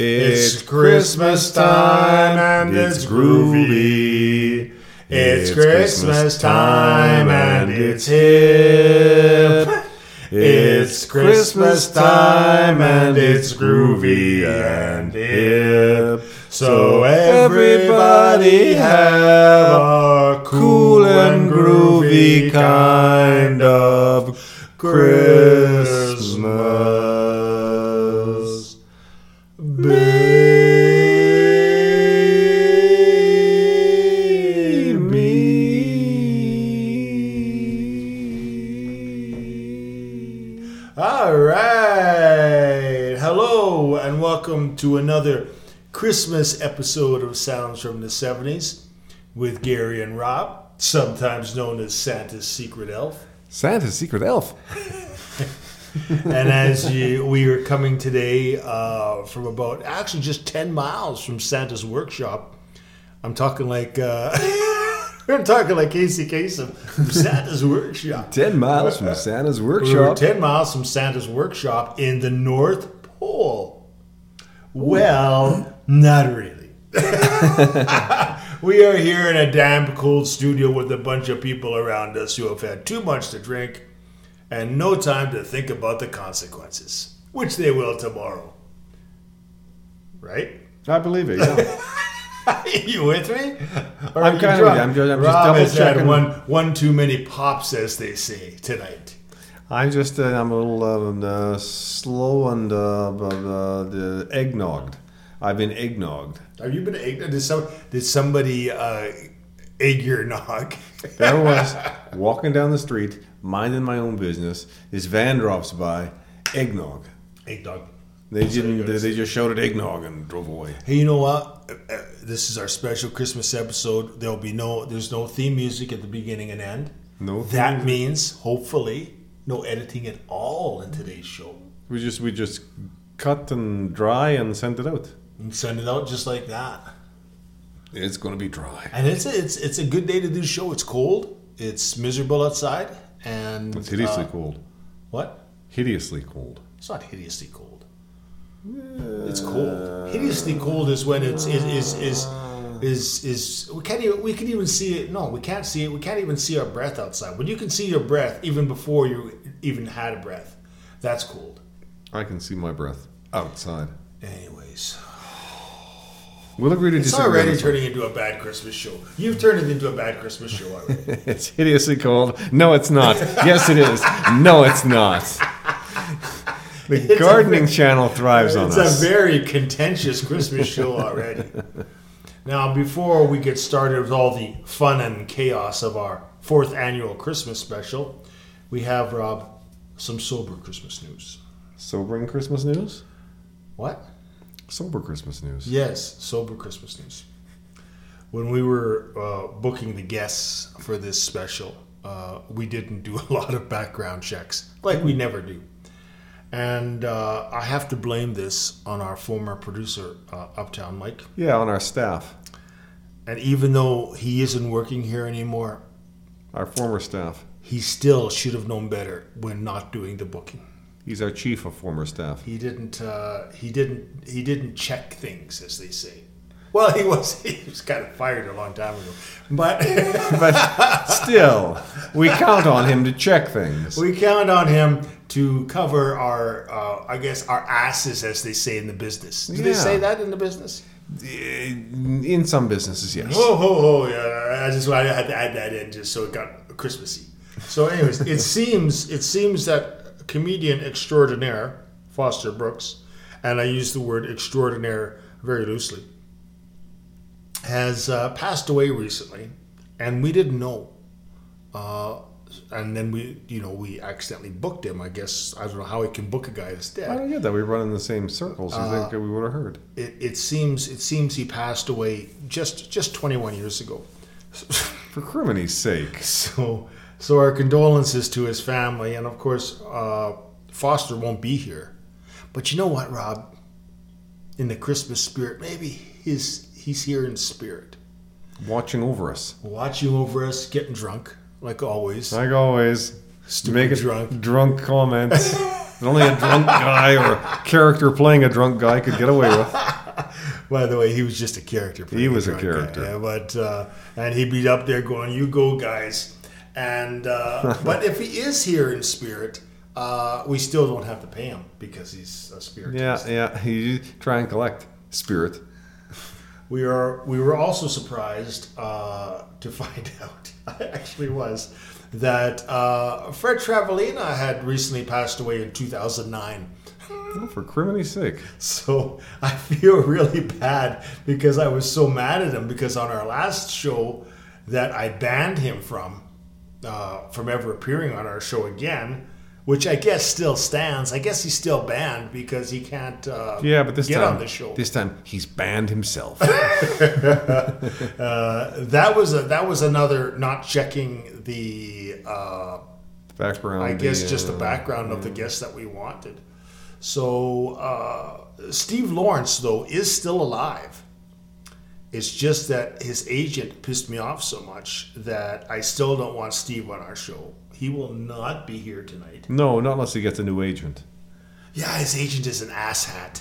It's Christmas time and it's groovy. It's Christmas time and it's hip. It's Christmas time and it's groovy and hip. So everybody have a cool and groovy kind of Christmas. Christmas episode of Sounds from the 70s with Gary and Rob, sometimes known as Santa's Secret Elf. Santa's secret elf. and as you, we are coming today uh, from about actually just 10 miles from Santa's workshop. I'm talking like uh, I'm talking like Casey Kasem from Santa's workshop. 10 miles from Santa's We're workshop. 10 miles from Santa's workshop in the North Pole. Well, not really. we are here in a damp cold studio with a bunch of people around us who have had too much to drink and no time to think about the consequences, which they will tomorrow. Right? I believe it, yeah. you with me? Or I'm are kinda drunk? you. I'm ju- I'm just Rob double has had one, one too many pops, as they say, tonight. I'm just, uh, I'm a little um, uh, slow and uh, uh, uh, the eggnogged. I've been eggnogged. Have you been egged? Did some did somebody uh, egg your nog? There I was, walking down the street, minding my own business. This van drops by, eggnog. Eggnog. They didn't. They, they just shouted eggnog and drove away. Hey, you know what? Uh, uh, This is our special Christmas episode. There'll be no there's no theme music at the beginning and end. No, That means hopefully no editing at all in today's show. we just we just cut and dry and sent it out. And send it out just like that. It's gonna be dry. And it's a, it's it's a good day to do the show. It's cold. It's miserable outside, and It's hideously uh, cold. What? Hideously cold. It's not hideously cold. It's cold. Hideously cold is when it's is is is is, is we can't even we can even see it. No, we can't see it. We can't even see our breath outside. But you can see your breath even before you even had a breath, that's cold. I can see my breath outside. Anyways, We'll agree to it's disagree. on already turning into a bad Christmas show. You've turned it into a bad Christmas show already. It's hideously cold. No, it's not. yes, it is. No, it's not. The a gardening ve- channel thrives on It's us. a very contentious Christmas show already. Now, before we get started with all the fun and chaos of our fourth annual Christmas special, we have Rob some sober Christmas news. Sobering Christmas news? What? Sober Christmas news. Yes, sober Christmas news. When we were uh, booking the guests for this special, uh, we didn't do a lot of background checks, like we never do. And uh, I have to blame this on our former producer, uh, Uptown Mike. Yeah, on our staff. And even though he isn't working here anymore, Our former staff. he still should have known better when not doing the booking. He's our chief of former staff. He didn't. Uh, he didn't. He didn't check things, as they say. Well, he was. He was kind of fired a long time ago, but But still, we count on him to check things. we count on him to cover our. Uh, I guess our asses, as they say in the business. Do they say that in the business? In some businesses, yes. Oh, oh, oh, yeah. I just I had to add that in just so it got Christmassy. So, anyways, it seems it seems that comedian extraordinaire Foster Brooks, and I use the word extraordinaire very loosely, has uh, passed away recently, and we didn't know. Uh, and then we, you know, we accidentally booked him. I guess I don't know how he can book a guy that's dead. I don't get that. We run in the same circles. You Uh, think we would have heard? It, it seems it seems he passed away just just 21 years ago. For crimini's sake. So, so our condolences to his family, and of course, uh, Foster won't be here. But you know what, Rob? In the Christmas spirit, maybe his he's here in spirit, Watching over us. watching over us, getting drunk like always. Like always. Stupid Making drunk. drunk comments. only a drunk guy or a character playing a drunk guy could get away with. By the way, he was just a character. He was a drunk character. guy, yeah, but uh, and he'd be up there going, "You go, guys." And uh, but if he is here in spirit, uh, we still don't have to pay him because he's a spirit. Yeah, yeah. You try and collect spirit. We are. We were also surprised uh, to find out. I actually was that uh, Fred Travalena had recently passed away in 2009. Oh, for criminy sake. So I feel really bad because I was so mad at him because on our last show that I banned him from uh, from ever appearing on our show again, which I guess still stands. I guess he's still banned because he can't uh, Yeah, but this get time, on the show. this time he's banned himself. uh, that was a that was another not checking the uh, Background. I guess just the uh, background of the guests that we wanted. So uh, Steve Lawrence though is still alive. It's just that his agent pissed me off so much that I still don't want Steve on our show. He will not be here tonight. No, not unless he gets a new agent. Yeah, his agent is an asshat,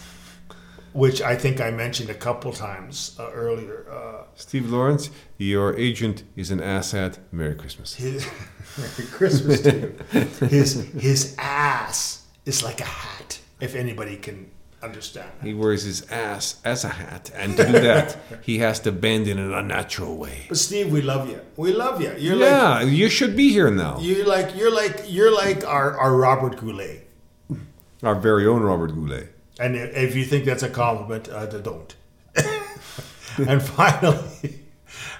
which I think I mentioned a couple times uh, earlier. Uh, Steve Lawrence, your agent is an asshat. Merry Christmas. his Merry Christmas to you. His his ass is like a hat. If anybody can understand. that. He wears his ass as a hat, and to do that, he has to bend in an unnatural way. But Steve, we love you. We love you. You're Yeah, you should be here now. you're like you're like you're like our, our Robert Goulet. Our very own Robert Goulet. And if you think that's a compliment, uh, don't. and finally,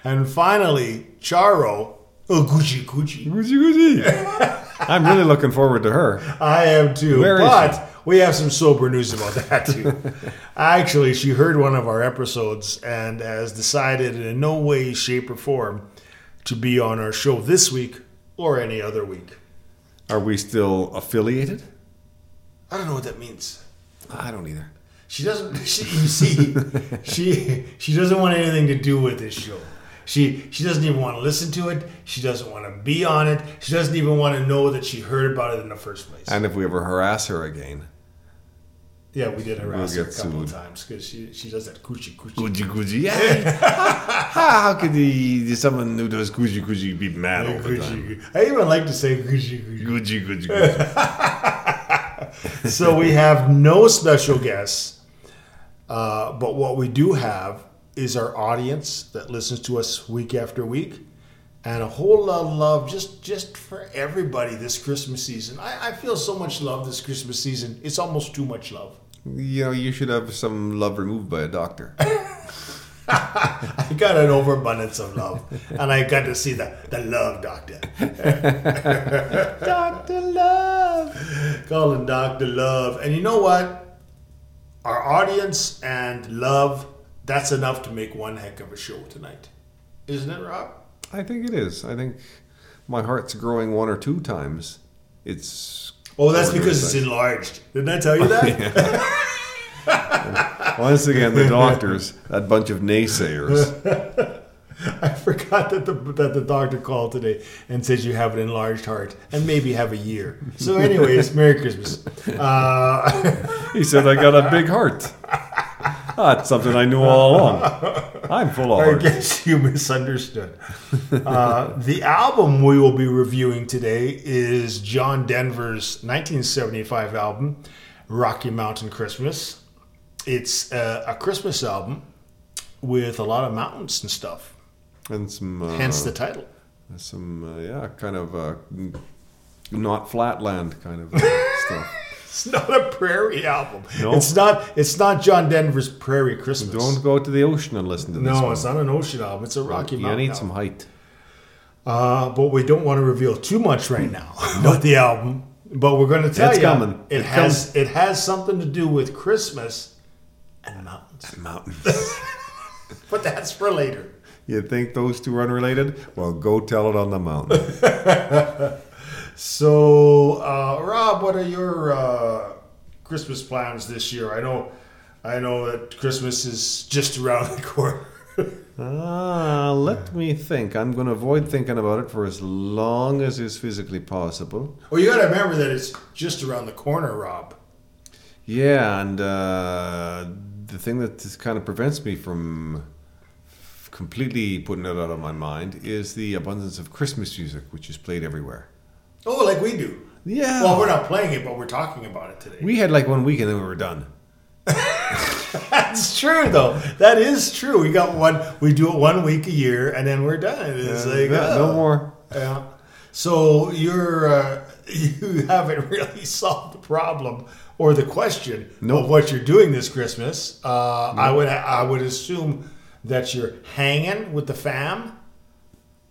and finally, Charo. Oh, Gucci, Gucci. Gucci, Gucci. I'm really looking forward to her. I am too. Where but we have some sober news about that too. Actually, she heard one of our episodes and has decided in no way, shape, or form to be on our show this week or any other week. Are we still affiliated? I don't know what that means. I don't either. She doesn't. She, you see, she she doesn't want anything to do with this show. She she doesn't even want to listen to it. She doesn't want to be on it. She doesn't even want to know that she heard about it in the first place. And if we ever harass her again, yeah, we did harass her a couple of times because she she does that coochie coochie. Gucci, Gucci, yeah. how, how could he, someone who does Gucci, Gucci be mad all the time? Coochie. I even like to say coochie coochie. Gucci, Gucci, Gucci. so we have no special guests, uh, but what we do have is our audience that listens to us week after week, and a whole lot of love just just for everybody this Christmas season. I, I feel so much love this Christmas season. It's almost too much love. You know, you should have some love removed by a doctor. I got an overabundance of love, and I got to see the the love doctor. Doctor Love. Call him Doctor Love, and you know what? Our audience and love. That's enough to make one heck of a show tonight, isn't it, Rob? I think it is. I think my heart's growing one or two times. It's. Oh, that's because it's enlarged. Didn't I tell you that? Once again, the doctors, that bunch of naysayers. I forgot that the that the doctor called today and says you have an enlarged heart and maybe have a year. So, anyways, Merry Christmas. Uh, He said, I got a big heart. That's something I knew all along. I'm full of I heart. guess you misunderstood. Uh, the album we will be reviewing today is John Denver's 1975 album, Rocky Mountain Christmas. It's uh, a Christmas album with a lot of mountains and stuff, And some. Uh, hence the title. Some, uh, yeah, kind of uh, not flatland kind of uh, stuff. It's not a prairie album. No? It's not. It's not John Denver's Prairie Christmas. Don't go to the ocean and listen to this no, it's not an ocean album. It's a Rocky You Mountain need album. some height. Uh, but we don't want to reveal too much right now about the album. But we're going to tell It's you coming. it It has it has something to do with Christmas and mountains. And Mountains. But that's for later. you think those two are unrelated? Well, go tell it on the mountain. So, uh, Rob, what are your uh, Christmas plans this year? I know, I know that Christmas is just around the corner. Ah, let me think. I'm going to avoid thinking about it for as long as is physically possible. well, you got to remember that it's just around the corner, Rob. Yeah, and uh, the thing that kind of prevents me from completely putting it out of my mind is the abundance of Christmas music, which is played everywhere. Oh, like we do. Yeah. Well, we're not playing it, but we're talking about it today. We had like one week and then we were done. That's true, though. That is true. We got one. We do it one week a year, and then we're done. It's Yeah, like yeah, oh. no more. Yeah. So you're uh, you haven't really solved the problem or the question Nope. of what you're doing this Christmas. Uh, I would I would assume that you're hanging with the fam.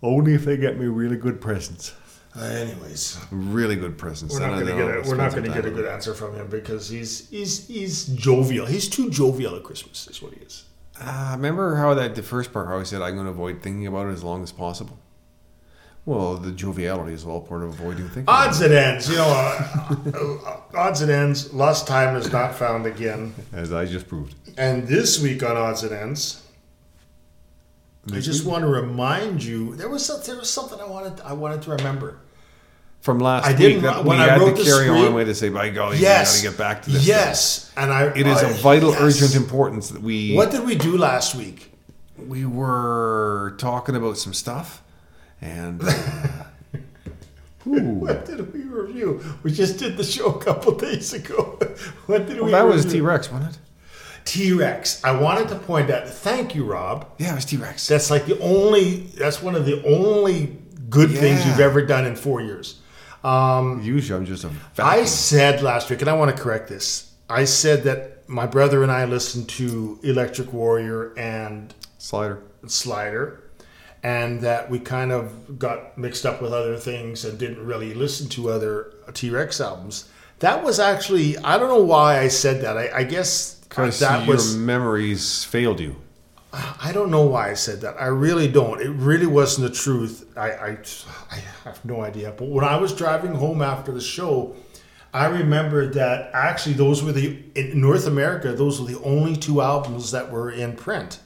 Only if they get me really good presents. Uh, anyways, Really good presents. we're not going to get a, we're not going to get a good answer from him because he's he's he's jovial. He's too jovial at Christmas. Is what he is. it. Uh, remember how that the first part how I said I'm going to avoid thinking about it as long as possible. Well, the joviality is all part of avoiding thinking. Odds and ends, you know. Uh, odds and ends. Lost time is not found again. as I just proved. And this week on odds and ends, I just week? want to remind you there was some, there was something I wanted I wanted to remember. From last I week, that when we I had wrote to carry on script- way to say, by golly, yes, we got to get back to this. Yes, and I It is I- of vital, yes. urgent importance that we What did we do last week? we were talking about some stuff, and uh, ooh, What did we review? We just did the show a couple days ago. What did well, we? that was? T Rex, wasn't it? T Rex. I wanted to point out. Thank you, Rob. Yeah, it was T Rex. That's like the only. That's one of the only good things you've ever done in four years. Um, Usually, I'm just a I said last week, and I want to correct this. I said that my brother and I listened to Electric Warrior and slider. Slider, and that we kind of got mixed up with other things and didn't really listen to other T Rex albums. That was actually I don't know why I said that. I, I guess Because that your was memories failed you. I don't know why I said that. I really don't. It really wasn't the truth. I, I, I have no idea. But when I was driving home after the show, I remembered that actually those were the in North America. Those were the only two albums that were in print,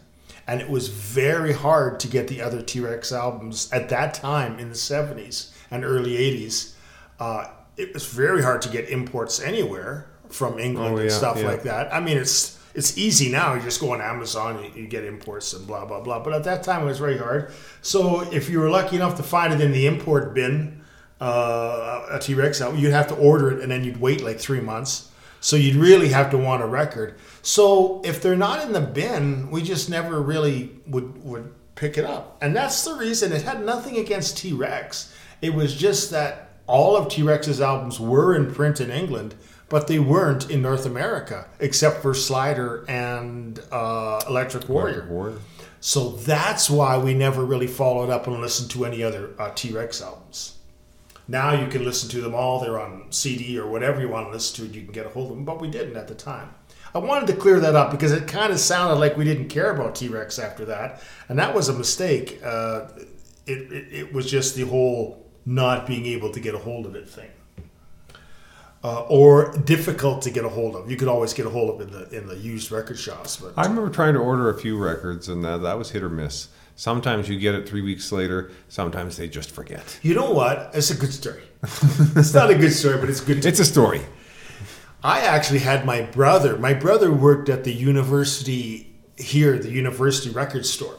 and it was very hard to get the other T Rex albums at that time in the seventies and early eighties. Uh, it was very hard to get imports anywhere from England Oh, and stuff yeah. like that. I mean, it's it's easy now. You just go on Amazon, you, you get imports and blah blah blah. But at that time, it was very hard. So if you were lucky enough to find it in the import bin, uh, a T Rex album, you'd have to order it, and then you'd wait like three months. So you'd really have to want a record. So if they're not in the bin, we just never really would would pick it up, and that's the reason. It had nothing against T Rex. It was just that all of T Rex's albums were in print in England, but they weren't in North America, except for Slider and uh, Electric Warrior. Warrior. So that's why we never really followed up and listened to any other uh, T Rex albums. Now you can listen to them all. They're on CD or whatever you want to listen to. You can get a hold of them, but we didn't at the time. I wanted to clear that up because it kind of sounded like we didn't care about T Rex after that, and that was a mistake. Uh, it, it, it was just the whole not being able to get a hold of it thing. Uh, or difficult to get a hold of. You could always get a hold of in the in the used record shops, but I remember trying to order a few records, and that, that was hit or miss. Sometimes you get it three weeks later. Sometimes they just forget. You know what? It's a good story. it's not a good story, but it's good. It's a story. I actually had my brother. My brother worked at the university here, the university record store,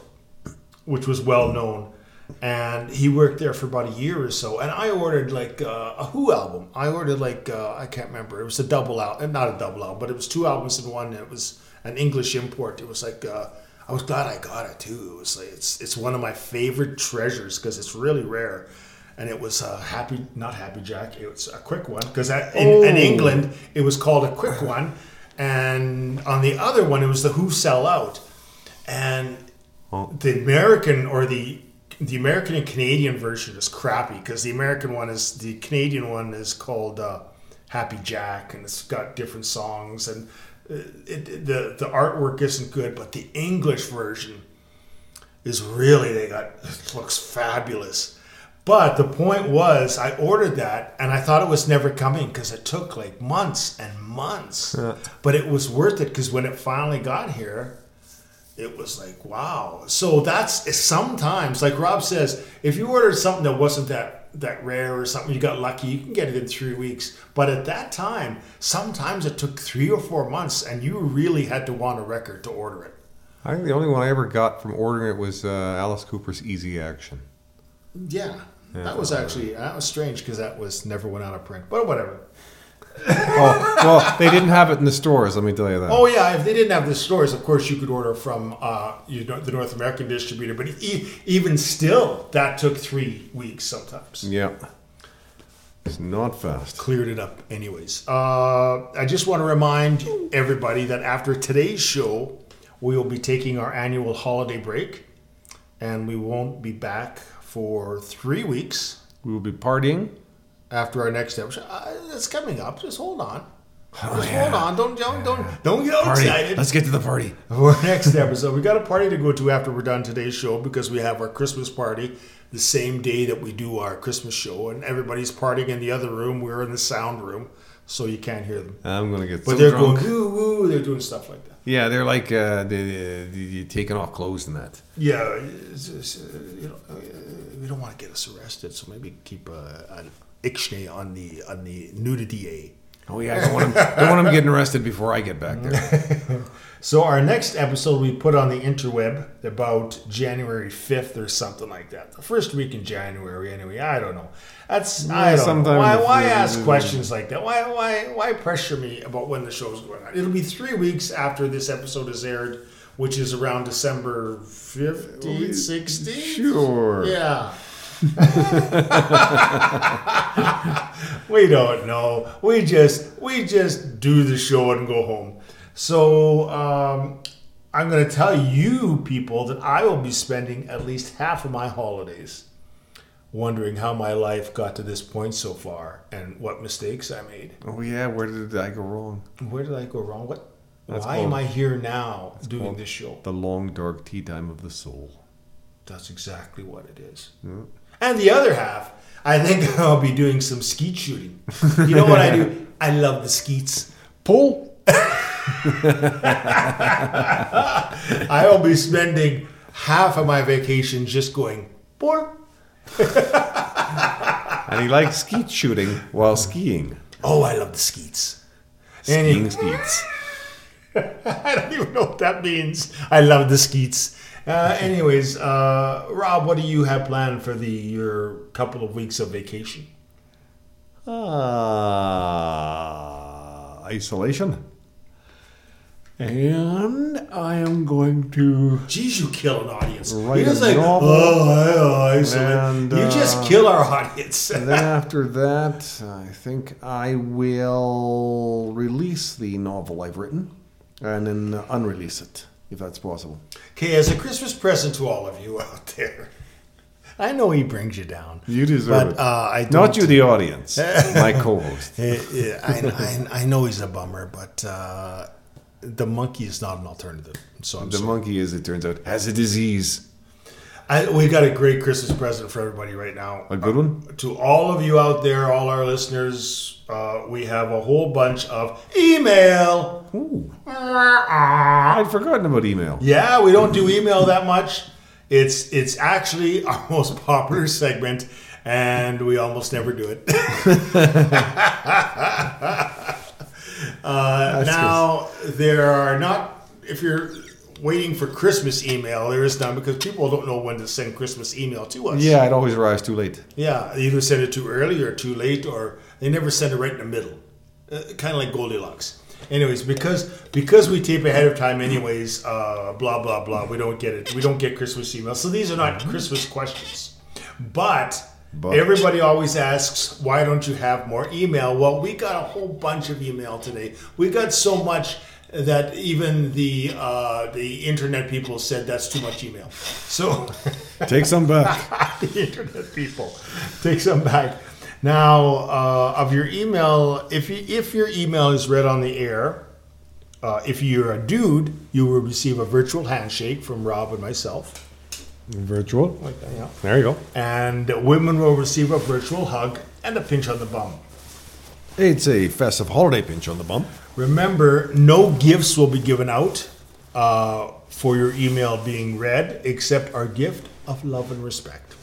which was well known, and he worked there for about a year or so. And I ordered like uh, a Who album. I ordered like uh, I can't remember. It was a double album, not a double album, but it was two albums in one. It was an English import. It was like. Uh, I was glad I got it too. It was like it's it's one of my favorite treasures because it's really rare, and it was a happy not happy Jack. It was a quick one because in, in Oh. England it was called a quick one, and on the other one it was the Who Sell Out, and Oh. the American or the the American and Canadian version is crappy because the American one is the Canadian one is called uh, Happy Jack and it's got different songs and uh, it, the the artwork isn't good, but the English version is really they got it looks fabulous. But the point was, I ordered that and I thought it was never coming because it took like months and months. Yeah. But it was worth it because when it finally got here, it was like wow. So that's sometimes, like Rob says, if you ordered something that wasn't that that rare or something, you got lucky, you can get it in three weeks. But at that time, sometimes it took three or four months, and you really had to want a record to order it. I think the only one I ever got from ordering it was uh, Alice Cooper's Easy Action. Yeah, that was actually that was strange because that was never went out of print. But whatever. Oh, well, they didn't have it in the stores. Let me tell you that. Oh yeah, if they didn't have the stores, of course you could order from uh, you know, the North American distributor. But e- even still, that took three weeks sometimes. Yeah, it's not fast. Cleared it up, anyways. Uh, I just want to remind everybody that after today's show, we will be taking our annual holiday break, and we won't be back for three weeks We will be partying. After our next episode. Uh, it's coming up. Just hold on. Oh, Just yeah. hold on. Don't don't don't don't get all Party. excited. Let's get to the party. For our next episode, we got a party to go to after we're done today's show because we have our Christmas party the same day that we do our Christmas show, and everybody's partying in the other room. We're in the sound room, so you can't hear them. I'm gonna get But so they're drunk. going woo woo. They're doing stuff like that. Yeah, they're like uh, they, they, taking off clothes and that. Yeah, uh, you know, uh, we don't want to get us arrested, so maybe keep uh, an ixnay on the on the nudity A. Oh yeah, I don't want them, don't want getting arrested before I get back there. So our next episode we put on the interweb about January fifth or something like that. The first week in January, anyway. I don't know. That's I Yeah, don't know. Why, why you- ask questions like that? Why why why pressure me about when the show's going on? It'll be three weeks after this episode is aired, which is around December 15th, 16th? Sure. Yeah. we don't know. We just we just do the show and go home. So um, I'm going to tell you people that I will be spending at least half of my holidays wondering how my life got to this point so far and what mistakes I made. Oh yeah, where did I go wrong? Where did I go wrong? What? That's why called- am I here now doing this show? The long dark tea time of the soul. That's exactly what it is. And the other half, I think I'll be doing some skeet shooting. You know what I do? I love the skeets. Pull. I will be spending half of my vacation just going, boy. And he likes skeet shooting while skiing. Oh, I love the skeets. Skiing Any- skeets. I don't even know what that means. I love the skeets. Uh, anyways, uh, Rob, what do you have planned for the your couple of weeks of vacation? Ah, isolation. And I am going to. Jeez, you kill an audience. Write You're just like, novel. oh, I, I, so And, you just uh, kill our audience. And then after that, I think I will release the novel I've written and then uh, unrelease it, if that's possible. Okay, as a Christmas present to all of you out there, I know he brings you down. You deserve but it. uh, I don't, Not you, the audience, my co host. Eh, eh, I, I, I know he's a bummer, but uh, the monkey is not an alternative. So I'm The sorry. monkey, as it turns out, has a disease. I, we got a great Christmas present for everybody right now. A good one? To all of you out there, all our listeners, uh, we have a whole bunch of email. Ooh. I'd forgotten about email. Yeah, we don't do email that much. It's it's actually our most popular segment, and we almost never do it. uh, now there are not if you're waiting for Christmas email, there is none because people don't know when to send Christmas email to us. Yeah, it always arrives too late. Yeah, either send it too early or too late, or they never send it right in the middle. Uh, kind of like Goldilocks. Anyways, because because we tape ahead of time, anyways, uh, blah blah blah. We don't get it. We don't get Christmas emails. So these are not Christmas questions. But, But- everybody always asks, why don't you have more email? Well, we got a whole bunch of email today. We got so much that even the uh, the internet people said that's too much email. So. Take some back. the internet people. Take some back. Now, uh, of your email, if you, if your email is read on the air, uh, if you're a dude, you will receive a virtual handshake from Rob and myself. Virtual. Like that, yeah. There you go. And women will receive a virtual hug and a pinch on the bum. It's a festive holiday pinch on the bum. Remember, no gifts will be given out uh, for your email being read except our gift of love and respect.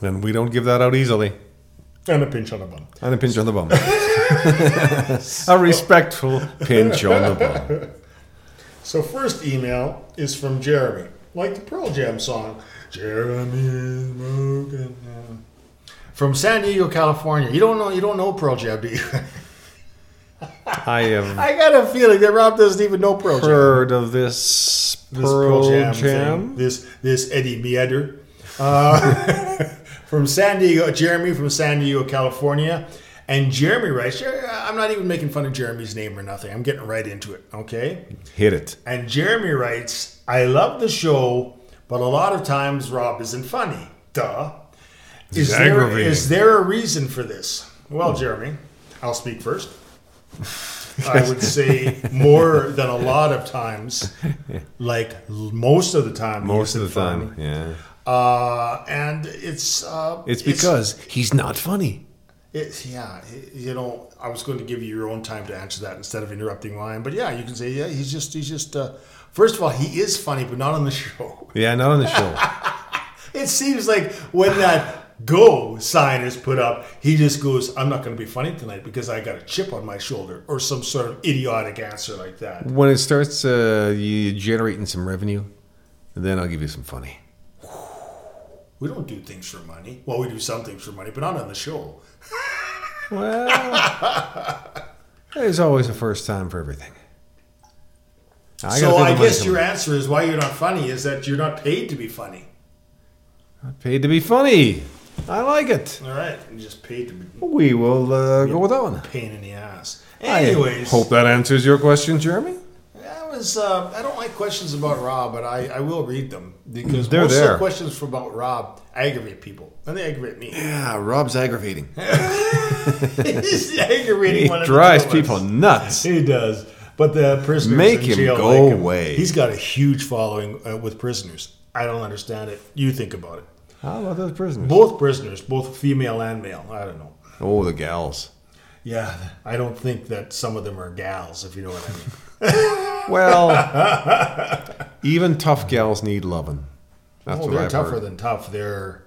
And we don't give that out easily. And a pinch on the bum. And a pinch on the bum. a respectful pinch on the bum. So first email is from Jeremy, like the Pearl Jam song. Jeremy is broken. down. From San Diego, California. You don't know you don't know Pearl Jam, do you? I have I got a feeling that Rob doesn't even know Pearl Jam. heard of this This Pearl Jam. thing. This this Eddie Meader. Uh, from San Diego, Jeremy from San Diego, California. And Jeremy writes, I'm not even making fun of Jeremy's name or nothing. I'm getting right into it, okay? Hit it. And Jeremy writes, I love the show, but a lot of times Rob isn't funny. Duh. Is there, is there a reason for this? Well, Jeremy, I'll speak first. I would say more than a lot of times, like most of the time. Most of the time, yeah. Uh, and it's uh, It's because he's not funny. it's yeah, you know, I was going to give you your own time to answer that instead of interrupting mine. But yeah, you can say yeah, he's just he's just. Uh, first of all, he is funny, but not on the show. Yeah, not on the show. It seems like when that go sign is put up, he just goes, "I'm not going to be funny tonight because I got a chip on my shoulder," or some sort of idiotic answer like that. when it starts uh, you generating some revenue, then I'll give you some funny. We don't do things for money. Well, we do some things for money, but not on the show. Well, there's always a first time for everything. I so I think of my guess your answer is why you're not funny is that you're not paid to be funny. Not paid to be funny. I like it. All right, you're just paid to be We will uh, go with that one. pain in the ass. I Anyways, hope that answers your question, Jeremy. That was. Uh, I don't like questions about Rob, but I, I will read them because They're most of there. the questions about Rob aggravate people, and they aggravate me. Yeah, Rob's aggravating. He's aggravating. He one of the drives two of us. people nuts. He does. But the prisoners Make in him jail go like him. away. He's got a huge following uh, with prisoners. I don't understand it. You think about it. How about those prisoners? Both prisoners, both female and male. I don't know. Oh, the gals. Yeah, I don't think that some of them are gals, if you know what I mean. Well, even tough gals need loving. That's oh, what they're I've tougher heard. than tough. They're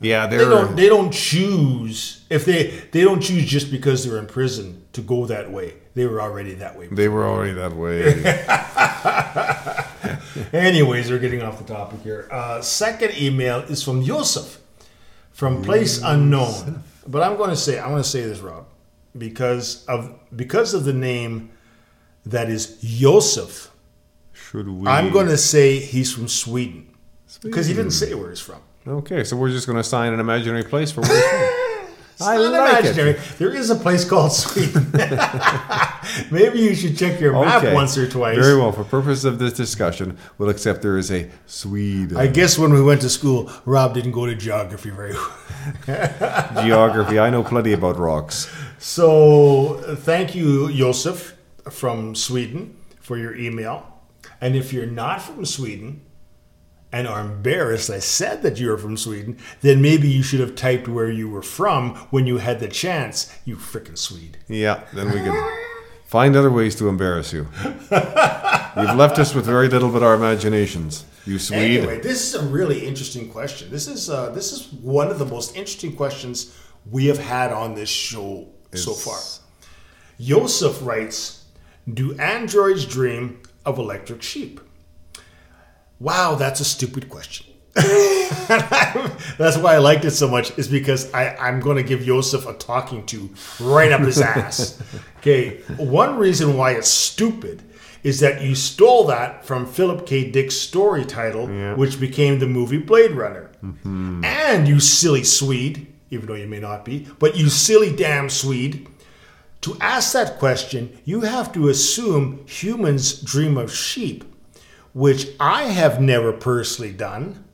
Yeah, they don't they don't choose if they they don't choose just because they're in prison to go that way. They were already that way. They were already that way. Anyways, we're getting off the topic here. Uh, second email is from Yosef from Place Unknown. But I'm going to say I'm going to say this, Rob, because of because of the name that is Yosef. Should we? I'm going to say he's from Sweden because he didn't say where he's from. Okay, so we're just going to assign an imaginary place for where I like imaginary. it. There is a place called Sweden. Maybe you should check your map Okay, once or twice. Very well. For purpose of this discussion, we'll accept there is a Sweden. I guess when we went to school, Rob didn't go to geography very well. Geography. I know plenty about rocks. So thank you, Josef from Sweden, for your email. And if you're not from Sweden and are embarrassed I said that you were from Sweden, then maybe you should have typed where you were from when you had the chance, you frickin' Swede. Yeah, then we can find other ways to embarrass you. You've left us with very little but our imaginations. You Swede. Anyway, this is a really interesting question. This is uh, this is one of the most interesting questions we have had on this show so far. Joseph writes, "Do androids dream of electric sheep?" Wow, that's a stupid question. that's why I liked it so much, is because I, I'm going to give Joseph a talking to right up his ass. Okay, one reason why it's stupid is that you stole that from Philip K. Dick's story title, which became the movie Blade Runner. Mm-hmm. And you silly Swede, even though you may not be, but you silly damn Swede, to ask that question, you have to assume humans dream of sheep, which I have never personally done.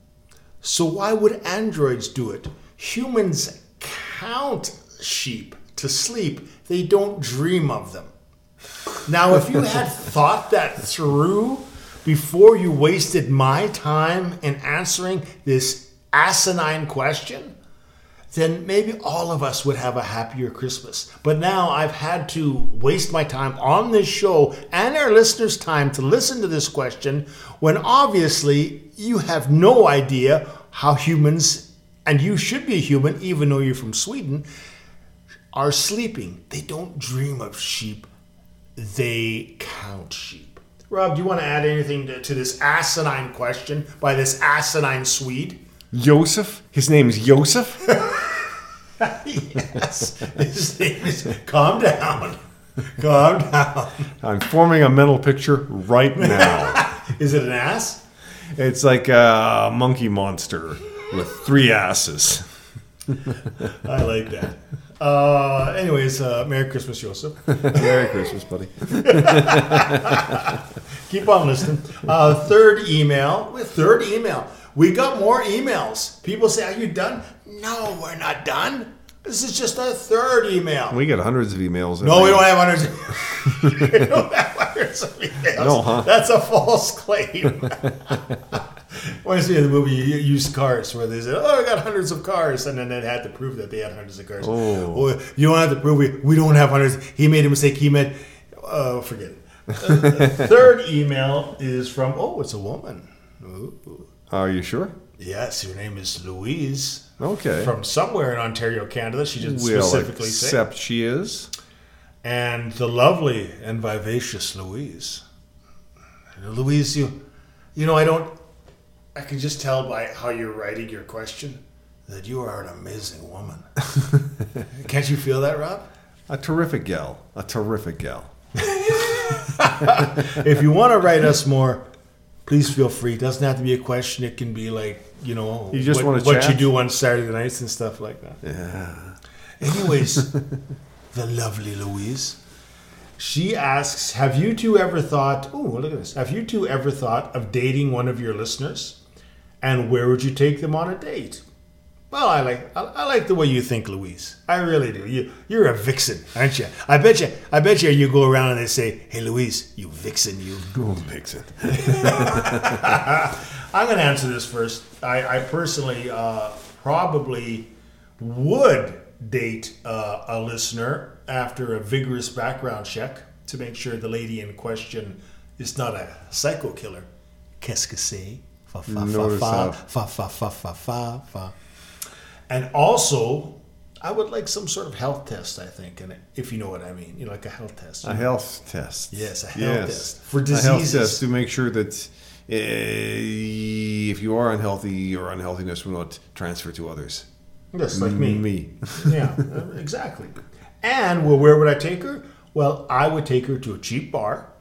So why would androids do it? Humans count sheep to sleep, they don't dream of them. Now, if you had thought that through before you wasted my time in answering this asinine question, then maybe all of us would have a happier Christmas. But now I've had to waste my time on this show and our listeners' time to listen to this question when obviously you have no idea how humans and you should be a human even though you're from Sweden, are sleeping. They don't dream of sheep, they count sheep. Rob, do you want to add anything to, to this asinine question by this asinine Swede? Joseph? His name is Joseph? yes. His name is. Calm down. Calm down. I'm forming a mental picture right now. Is it an ass? it's like a monkey monster with three asses. I like that. Uh, anyways, uh, Merry Christmas, Joseph. Merry Christmas, buddy. Keep on listening. Uh, third email. Third email. We got more emails. People say, Are you done? No, we're not done. This is just our third email. We get hundreds of emails. no, we don't have hundreds. we don't have hundreds of emails. No, huh? That's a false claim. when I see the movie Used Cars, where they said, "Oh, I got hundreds of cars," and then they had to prove that they had hundreds of cars. Oh. you don't have to prove we, we don't have hundreds. He made a mistake. He meant, uh, forget it. Uh, third email is from oh, it's a woman. Ooh. Are you sure? Yes, her name is Louise. Okay. From somewhere in Ontario, Canada. She didn't we'll specifically say accept she is. and the lovely and vivacious Louise. Louise, you, you know, I don't. I can just tell by how you're writing your question that you are an amazing woman. Can't you feel that, Rob? A terrific gal. A terrific gal. If you want to write us more, please feel free. It doesn't have to be a question. It can be like you know, You just what, wanna what chat? you do on Saturday nights and stuff like that. Yeah. Anyways, the lovely Louise. She asks, "Have you two ever thought? Oh, look at this. Have you two ever thought of dating one of your listeners? And where would you take them on a date?" Well, I like I, I like the way you think, Louise. I really do. You you're a vixen, aren't you? I bet you. I bet you. You go around and they say, "Hey, Louise, you vixen, you." Oh, Vixen. I'm going to answer this first. I, I personally uh, probably would date uh, a listener after a vigorous background check to make sure the lady in question is not a psycho killer. Qu'est-ce que c'est? Fa fa fa fa fa fa fa fa fa fa. And also, I would like some sort of health test. I think, and if you know what I mean, you know, like a health test. A health test. Yes, a health test for A health diseases. test to make sure that uh, if you are unhealthy, your unhealthiness will not transfer to others. Yes, like me. Me. yeah, uh, exactly. And well, where would I take her? Well, I would take her to a cheap bar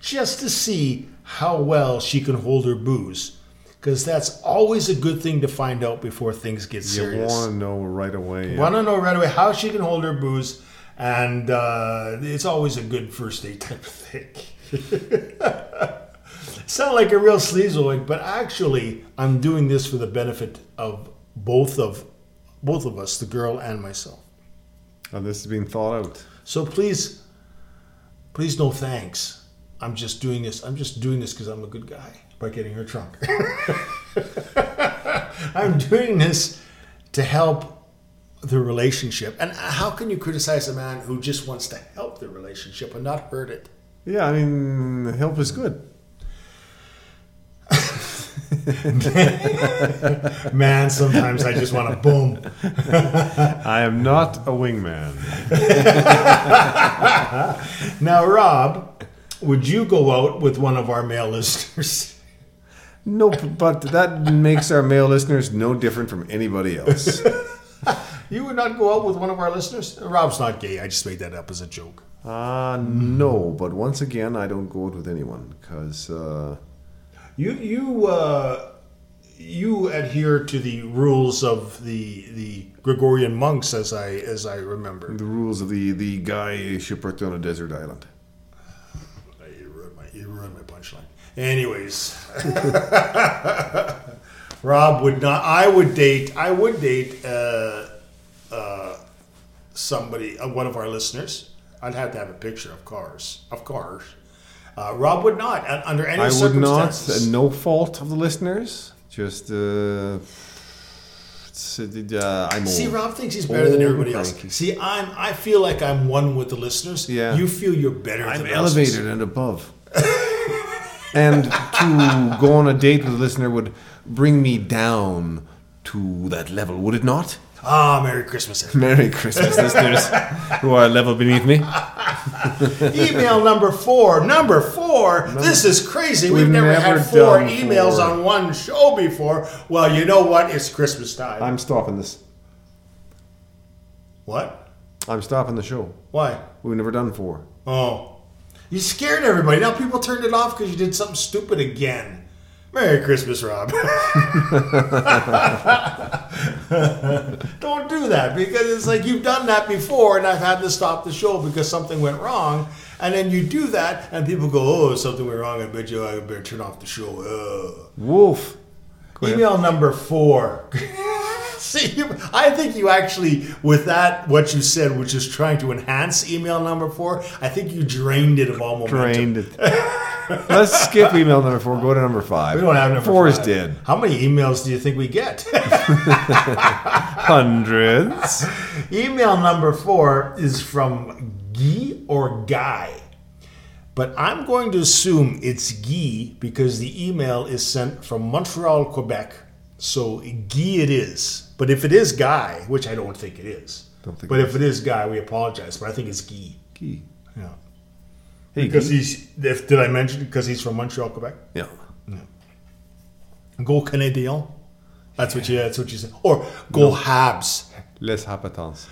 just to see how well she can hold her booze. Because that's always a good thing to find out before things get You serious. You want to know right away. Want to know right away how she can hold her booze, and uh, it's always a good first date type of thing. Sound like a real sleazoid, but actually, I'm doing this for the benefit of both of both of us, the girl and myself. And this is being thought out. So please, please, no thanks. I'm just doing this. I'm just doing this because I'm a good guy by getting her drunk. I'm doing this to help the relationship. And how can you criticize a man who just wants to help the relationship and not hurt it? Yeah, I mean, help is good. Man, sometimes I just want to boom. I am not a wingman. Now, Rob, would you go out with one of our male listeners? Nope, but that makes our male listeners no different from anybody else. You would not go out with one of our listeners? Rob's not gay. I just made that up as a joke. Uh, no, but once again, I don't go out with anyone because uh, You you uh, you adhere to the rules of the the Gregorian monks, as I as I remember. the rules of the, the guy shipwrecked on a desert island. You ruined my you ruined my punchline. Anyways, Rob would not. I would date. I would date uh, uh, somebody, uh, one of our listeners. I'd have to have a picture of cars. Of cars. Uh, Rob would not, uh, under any I would not, circumstances. uh, no fault of the listeners, just uh, uh. See, Rob thinks he's better than everybody else. cranky. See, I'm. I feel like I'm one with the listeners. Yeah. You feel you're better. I'm elevated listeners. and above. and to go on a date with a listener would bring me down to that level, would it not? Ah, Merry Christmas. Merry Christmas, listeners who are a level beneath me. Email number four. Number four. This is crazy. We've, We've never, never had four done emails four. on one show before. Well, you know what? It's Christmas time. I'm stopping this. what? I'm stopping the show. Why? We've never done four. Oh. You scared everybody. Now people turned it off because you did something stupid again. Merry Christmas, Rob. Don't do that because it's like you've done that before and I've had to stop the show because something went wrong. And then you do that and people go, oh, something went wrong. I bet you I better turn off the show. Ugh. Wolf. Email number four. See, you, I think you actually, with that, what you said, which is trying to enhance email number four, I think you drained it of all momentum. Drained it. Let's skip email number four. Go to number five. We don't have number Four is five. dead. How many emails do you think we get? Hundreds. email number four is from Guy or Guy. But I'm going to assume it's Guy because the email is sent from Montreal, Quebec. So Guy it is. But if it is Guy, which I don't think it is, Don't think but if it is Guy, we apologize. But I think it's Guy. Key. Yeah. Hey, Because Guy. he's, if, did I mention because he's from Montreal, Quebec? Yeah. yeah. Go Canadien. That's what you. That's what you said. Or go Habs. Les habitants.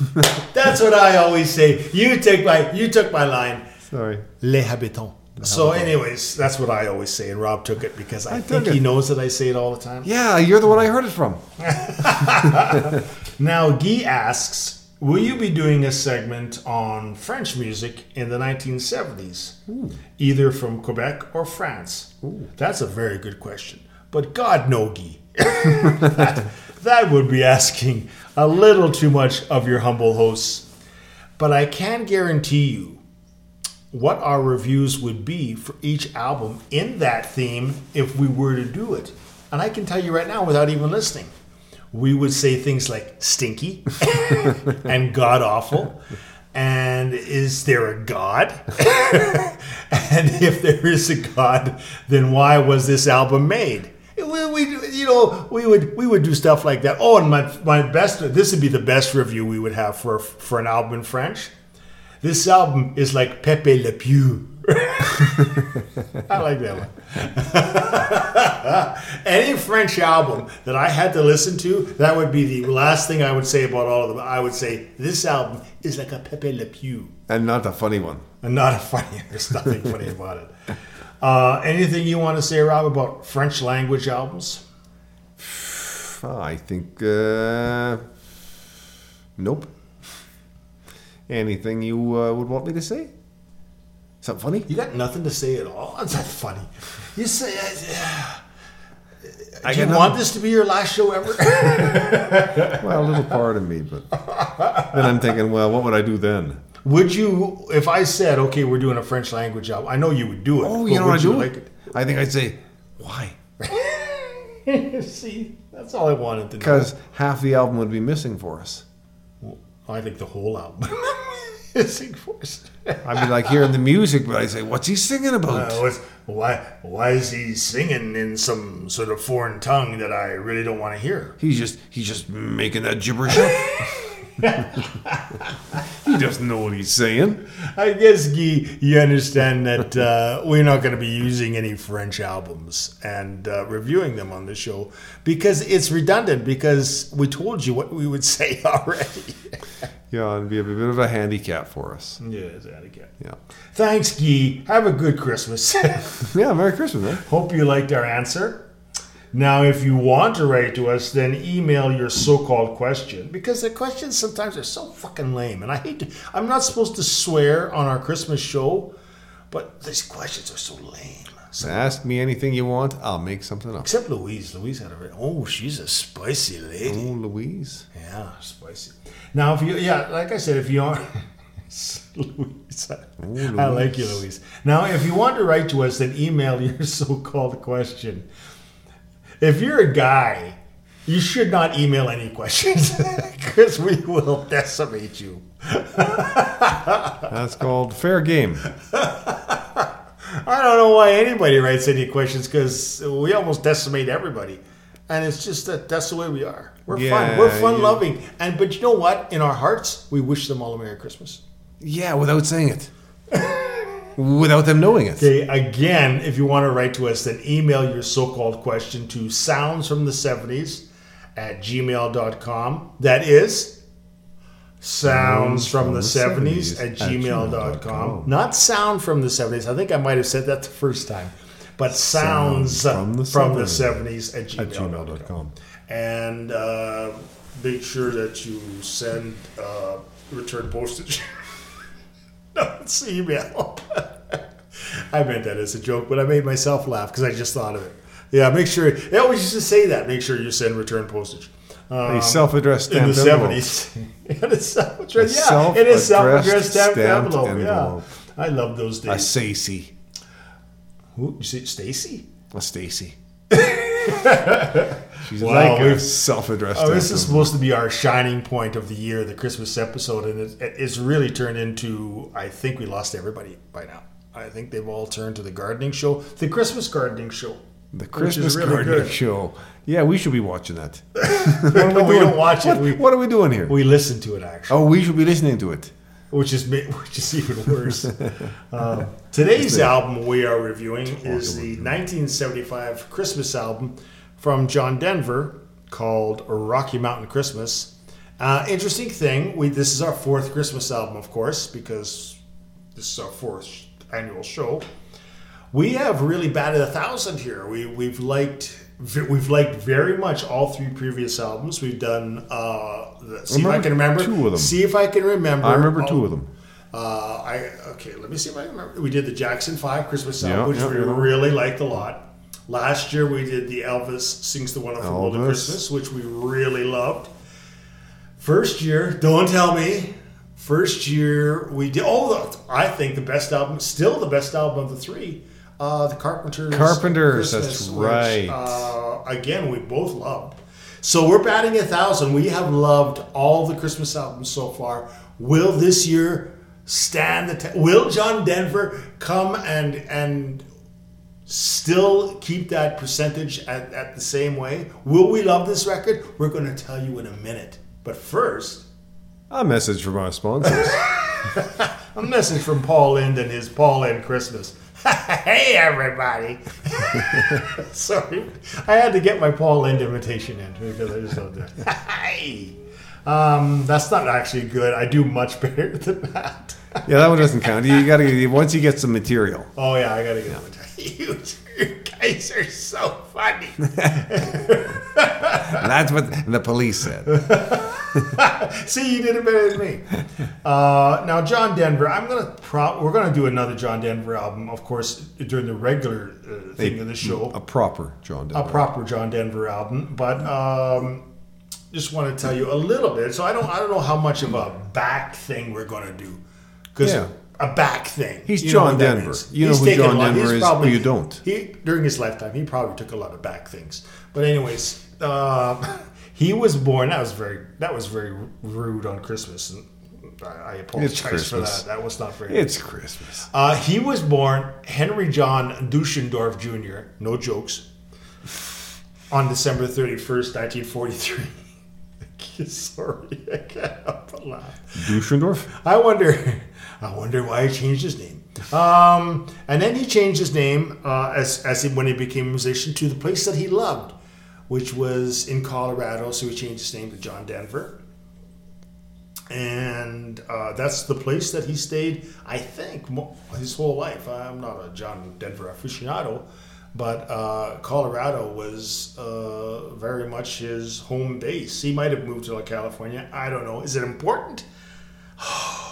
That's what I always say. You take my. You took my line. Sorry. Les habitants. So, anyways, that's what I always say, and Rob took it because I, I think he knows that I say it all the time. Yeah, you're the one I heard it from. Now, Guy asks, "Will you be doing a segment on French music in the 1970s, either from Quebec or France?" That's a very good question. But God, no, Guy. that, that would be asking a little too much of your humble hosts. But I can guarantee you what our reviews would be for each album in that theme if we were to do it. And I can tell you right now without even listening. We would say things like stinky and god awful. And is there a God? and if there is a God, then why was this album made? We, we, you know, we would we would do stuff like that. Oh, and my my best this would be the best review we would have for for an album in French. This album is like Pepe Le Pew. I like that one. Any French album that I had to listen to, that would be the last thing I would say about all of them. I would say this album is like a Pepe Le Pew, And not a funny one. and not a funny. There's nothing funny about it. Uh, anything you want to say, Rob, about French language albums? I think. Uh, nope. Anything you uh, would want me to say? Something funny? You got nothing to say at all. That's not funny. You say. Uh, I do you want this to be your last show ever? Well, a little part of me, but then I'm thinking, well, what would I do then? would you, if I said, okay, we're doing a French language album, I know you would do it. Oh, you know what I do? like it? I think I'd say, why? See, that's all I wanted to know. Because half the album would be missing for us. I think the whole album is enforced. I'd be like hearing the music, but I'd say, what's he singing about? Uh, why, why is he singing in some sort of foreign tongue that I really don't want to hear? He's just he's just making that gibberish up. he doesn't know what he's saying. I guess, Guy, you understand that uh, we're not going to be using any French albums and uh, reviewing them on the show because it's redundant because we told you what we would say already. Yeah, it'd be a bit of a handicap for us. yeah, it's a handicap. Yeah. Thanks, Guy. Have a good Christmas. Yeah, Merry Christmas, man. Hope you liked our answer. Now, if you want to write to us, then email your so-called question because the questions sometimes are so fucking lame, and I hate to. I'm not supposed to swear on our Christmas show, but these questions are so lame. So, Ask me anything you want, I'll make something up. except Louise. Louise had a. Oh, she's a spicy lady. Oh, Louise. Yeah, spicy. Now, if you, yeah, like I said, if you are. Louise. Oh, I like you, Louise. Now, if you want to write to us, then email your so called question. If you're a guy, you should not email any questions because we will decimate you. That's called fair game. I don't know why anybody writes any questions because we almost decimate everybody. and it's just that that's the way we are. We're Yeah, fun. We're fun yeah. loving, and but you know what? In our hearts, we wish them all a Merry Christmas. Yeah, without saying it. without them knowing it. Okay, again, if you want to write to us, then email your so-called question to sounds from the 70s at gmail.com. That is sounds from the 70s at gmail.com. Not sound from the 70s. I think I might have said that the first time. But sounds, Sounds from from the, the 70s at At gmail.com. gmail.com. And uh, make sure that you send uh, return postage. no, it's email. I meant that as a joke, but I made myself laugh because I just thought of it. Yeah, make sure. They always used to say that. Make sure you send return postage. Um, A self-addressed envelope. in the seventies. a self-addressed, A yeah, in a self-addressed self-addressed stamped, stamped envelope. envelope. Yeah, I love those days. A. Stacy. Who you say, Stacy? A Stacy. She's Wow, like a self-addressed. Oh, this is supposed to be our shining point of the year, the Christmas episode, and it, it's really turned into. I think we lost everybody by now. I think they've all turned to the gardening show, the Christmas gardening show. The Christmas really gardening good. show. Yeah, we should be watching that. no, we don't watch it. What, We, what are we doing here? we listen to it actually, oh, we should be listening to it. which is which is even worse. uh, today's album we are reviewing is the 1975 Christmas album from John Denver called Rocky Mountain Christmas. Uh, interesting thing, we this is our fourth Christmas album, of course, because this is our fourth annual show. We have really batted a thousand here. We we've liked we've liked very much all three previous albums. We've done. Uh, the, see if I can remember. two of them. See if I can remember. I remember two of them. Uh, I okay. Let me see if I remember. We did the Jackson Five Christmas Yeah, album, which yeah, we yeah. really liked a lot. Last year we did the Elvis sings the Wonderful World of Elvis. Christmas, which we really loved. First year, don't tell me. First year we did. Oh, I think the best album, still the best album of the three, uh, the Carpenters. Carpenters, that's Christmas, which, right. uh, again, we both loved. So we're batting a thousand. We have loved all the Christmas albums so far. Will this year stand the test? Will John Denver come and and still keep that percentage at, at the same way? Will we love this record? We're going to tell you in a minute. But first, A message from our sponsors. a message from Paul Lynde and his Paul Lynde Christmas. hey, everybody. Sorry. I had to get my Paul Lynde invitation in because I just loved it. hey. Um, that's not actually good. I do much better than that. yeah, that one doesn't count. You got to once you get some material. Oh, yeah, I got to get you, you guys are so funny. That's what the police said. See, you did it better than me. Uh, now, John Denver, I'm gonna pro- we're gonna do another John Denver album, of course, during the regular uh, thing of the show, A proper John Denver. a proper John Denver album. But um, just want to tell you a little bit. So I don't, I don't know how much of a back thing we're gonna do, because Yeah. A back thing. He's you John Denver. You know He's who John lot- Denver is, probably- you don't. He during his lifetime, he probably took a lot of back things. But anyways, uh, he was born. That was very that was very rude on Christmas, and I, I apologize for Christmas. that. That was not very. It's Christmas. Uh, he was born Henry John Deutschendorf Jr. No jokes. On December thirty first, nineteen forty three. Sorry, I can't help but laugh. Deutschendorf? I wonder, I wonder why he changed his name. Um, and then he changed his name uh, as as he, when he became a musician to the place that he loved, which was in Colorado. So he changed his name to John Denver, and uh, that's the place that he stayed. I think mo- his whole life. I'm not a John Denver aficionado, but uh, Colorado was uh, very much his home base. He might have moved to California. I don't know. Is it important?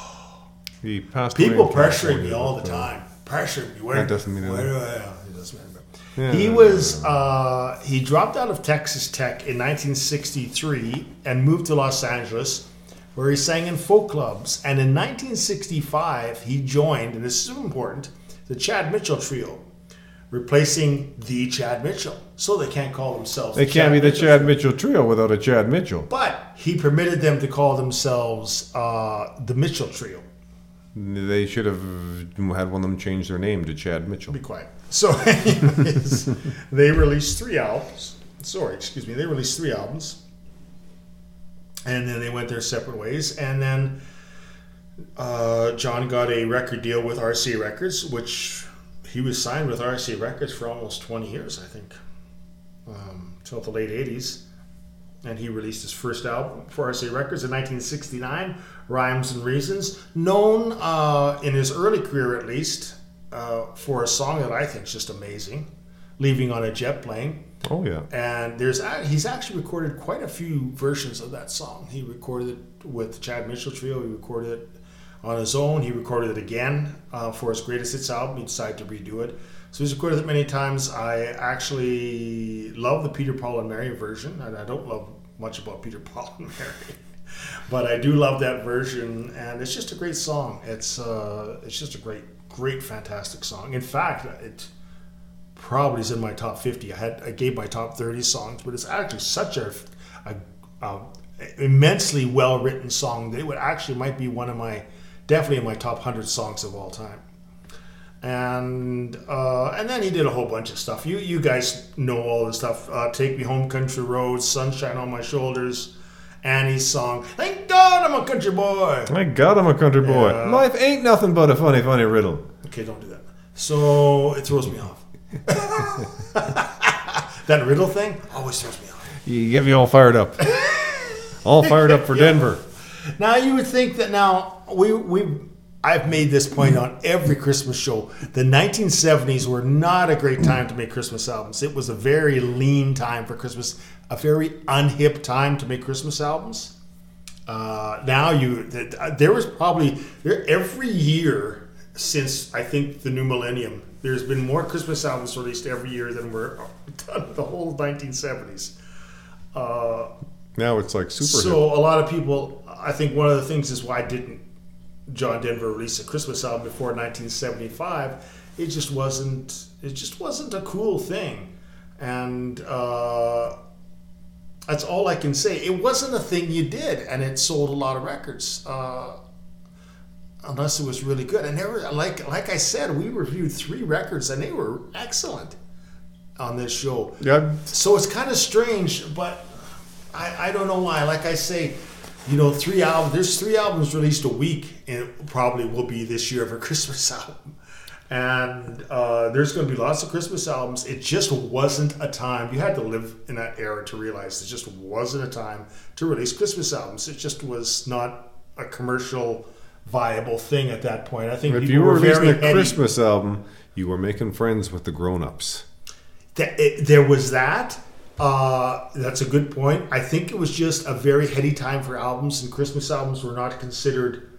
He passed. People in pressuring me all the time. Pressuring me. Where, That doesn't mean where anything. do I? It doesn't matter. Yeah, he was. Uh, he dropped out of Texas Tech in 1963 and moved to Los Angeles, where he sang in folk clubs. And in 1965, he joined, and this is important, the Chad Mitchell Trio, replacing the Chad Mitchell. So they can't call themselves. They the can't be the Mitchell Chad Mitchell trio without a Chad Mitchell. But he permitted them to call themselves uh, the Mitchell Trio. They should have had one of them change their name to Chad Mitchell. Be quiet. So, anyways, they released three albums. sorry, excuse me. They released three albums, and then they went their separate ways. And then uh, John got a record deal with RCA Records, which he was signed with RCA Records for almost 20 years, I think, um, till the late 80s. And he released his first album for RCA Records in 1969, Rhymes and Reasons, known uh, in his early career at least uh, for a song that I think is just amazing, "Leaving on a Jet Plane." Oh yeah. And there's he's actually recorded quite a few versions of that song. He recorded it with the Chad Mitchell Trio. He recorded it on his own. He recorded it again uh, for his greatest hits album. He decided to redo it. So he's recorded it many times. I actually love the Peter Paul and Mary version. I don't love much about Peter Paul and Mary, but I do love that version, and it's just a great song. It's uh, it's just a great, great, fantastic song. In fact, it probably is in my top 50. I had I gave my top 30 songs, but it's actually such a, a, a immensely well written song that it would actually might be one of my definitely in my top 100 songs of all time. And uh, and then he did a whole bunch of stuff. You you guys know all the stuff. Uh, Take me home, country roads, sunshine on my shoulders, Annie's song. Thank God I'm a country boy. Thank God, I'm a country boy. Yeah. Life ain't nothing but a funny, funny riddle. Okay, don't do that. So it throws me off. that riddle thing always throws me off. You get me all fired up. all fired up for Denver. Now you would think that now we we I've made this point on every Christmas show. The 1970s were not a great time to make Christmas albums. It was a very lean time for Christmas, a very unhip time to make Christmas albums. Uh, now you there was probably there, every year since I think the new millennium. There's been more Christmas albums released every year than were done the whole 1970s. Uh, Now it's like super so a lot of people, I think one of the things is why didn't John Denver released a Christmas album before 1975? It just wasn't. It just wasn't a cool thing, and uh, that's all I can say. It wasn't a thing you did, and it sold a lot of records. Uh, unless it was really good, and there were like like I said, we reviewed three records, and they were excellent on this show. Yeah, So it's kind of strange, but I, I don't know why. Like I say, you know, three albums. There's three albums released a week, and it probably will be this year of a Christmas album. And uh, there's going to be lots of Christmas albums. It just wasn't a time. You had to live in that era to realize it just wasn't a time to release Christmas albums. It just was not a commercial viable thing at that point. I think if you were releasing a. Christmas album, you were making friends with the grown-ups. It, there was that. Uh, that's a good point. I think it was just a very heady time for albums, and Christmas albums were not considered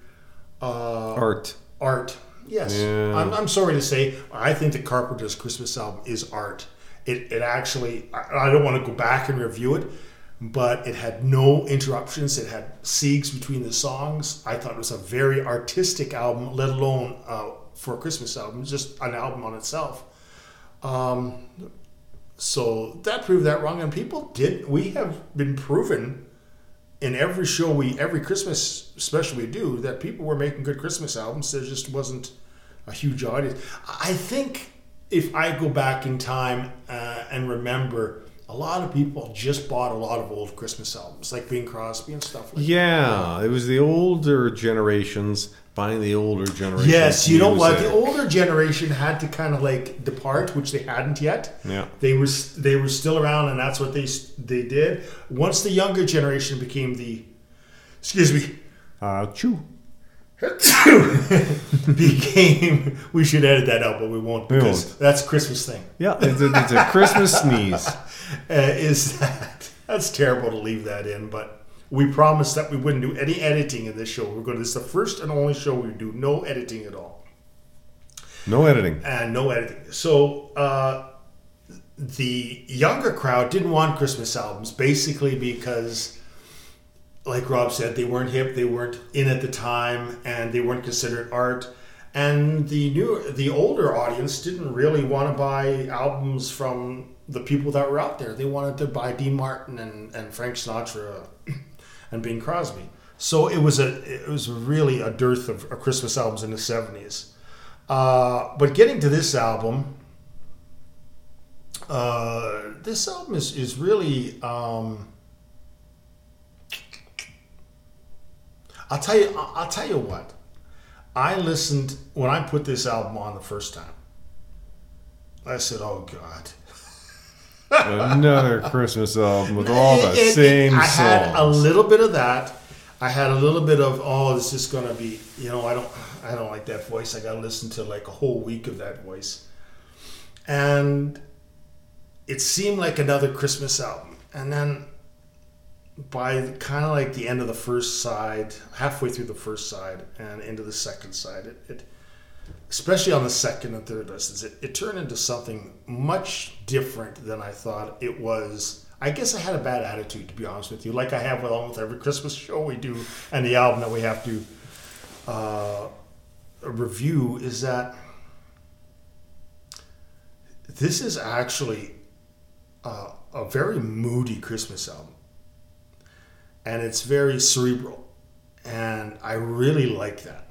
uh, Art. art. Yes, Yeah. I'm, I'm sorry to say, I think the Carpenter's Christmas album is art. It, it actually, I, I don't want to go back and review it, but it had no interruptions. It had siegs between the songs. I thought it was a very artistic album, let alone uh, for a Christmas album, just an album on itself. Um, so that proved that wrong, and people did. We have been proven in every show we, every Christmas special we do, that people were making good Christmas albums. There just wasn't a huge audience. I think if I go back in time uh, and remember, a lot of people just bought a lot of old Christmas albums, like Bing Crosby and stuff like that. Yeah, it was the older generations buying the older generation. Yes, you know what? music. The older generation had to kind of like depart, which they hadn't yet. Yeah. they were they were still around, and that's what they they did. Once the younger generation became the, excuse me, Uh, chew. became. We should edit that out, but we won't We because won't. that's Christmas thing. Yeah, it's a, it's a Christmas sneeze. Uh, is that that's terrible to leave that in, but we promised that we wouldn't do any editing in this show. We're going. to This is the first and only show we do no editing at all. No editing. and no editing. So uh, the younger crowd didn't want Christmas albums, basically because, like Rob said, they weren't hip, they weren't in at the time, and they weren't considered art. And the new, the older audience didn't really want to buy albums from the people that were out there. They wanted to buy Dean Martin and, and Frank Sinatra and Bing Crosby. So it was a it was really a dearth of, of Christmas albums in the seventies. Uh, but getting to this album, uh, this album is is really. Um, I'll tell you. I'll I'll tell you what. I listened when I put this album on the first time. I said, "Oh God." Another Christmas album with all the It- it- same I songs. had a little bit of that. I had a little bit of oh, this is gonna be you know I don't I don't like that voice. I gotta listen to like a whole week of that voice, and it seemed like another Christmas album. And then by kind of like the end of the first side, halfway through the first side and into the second side, it, it especially on the second and third listens, it, it turned into something much different than I thought it was. I guess I had a bad attitude, to be honest with you, like I have with almost every Christmas show we do and the album that we have to uh, review. Is that this is actually uh, a very moody Christmas album, and it's very cerebral, and I really like that.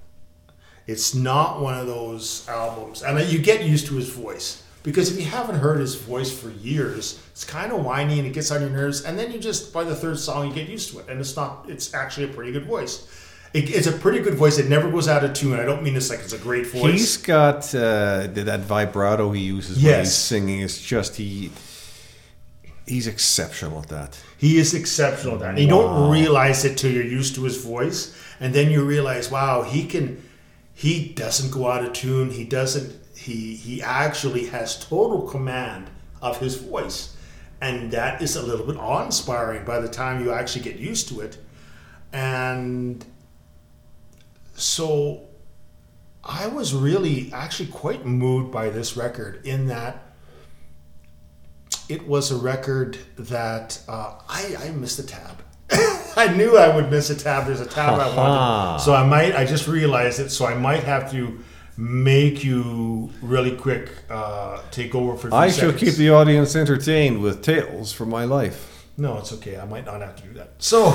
It's not one of those albums, and you get used to his voice because if you haven't heard his voice for years, it's kind of whiny and it gets on your nerves, and then you just by the third song you get used to it, and it's not. It's actually a pretty good voice. It, it's a pretty good voice. It never goes out of tune. I don't mean this like it's a great voice. He's got uh, that vibrato he uses when he's singing. It's just he. He's exceptional at that. He is exceptional at that. And you don't realize it till you're used to his voice, and then you realize, wow, he can. He doesn't go out of tune. He doesn't. He he actually has total command of his voice, and that is a little bit awe-inspiring by the time you actually get used to it. And so, I was really actually quite moved by this record in that it was a record that uh, I, I missed the tab. I knew I would miss a tab. There's a tab I wanted. So I might, I just realized it. So I might have to make you really quick uh, take over for I shall keep the audience entertained with tales from my life. No, it's okay. I might not have to do that. So,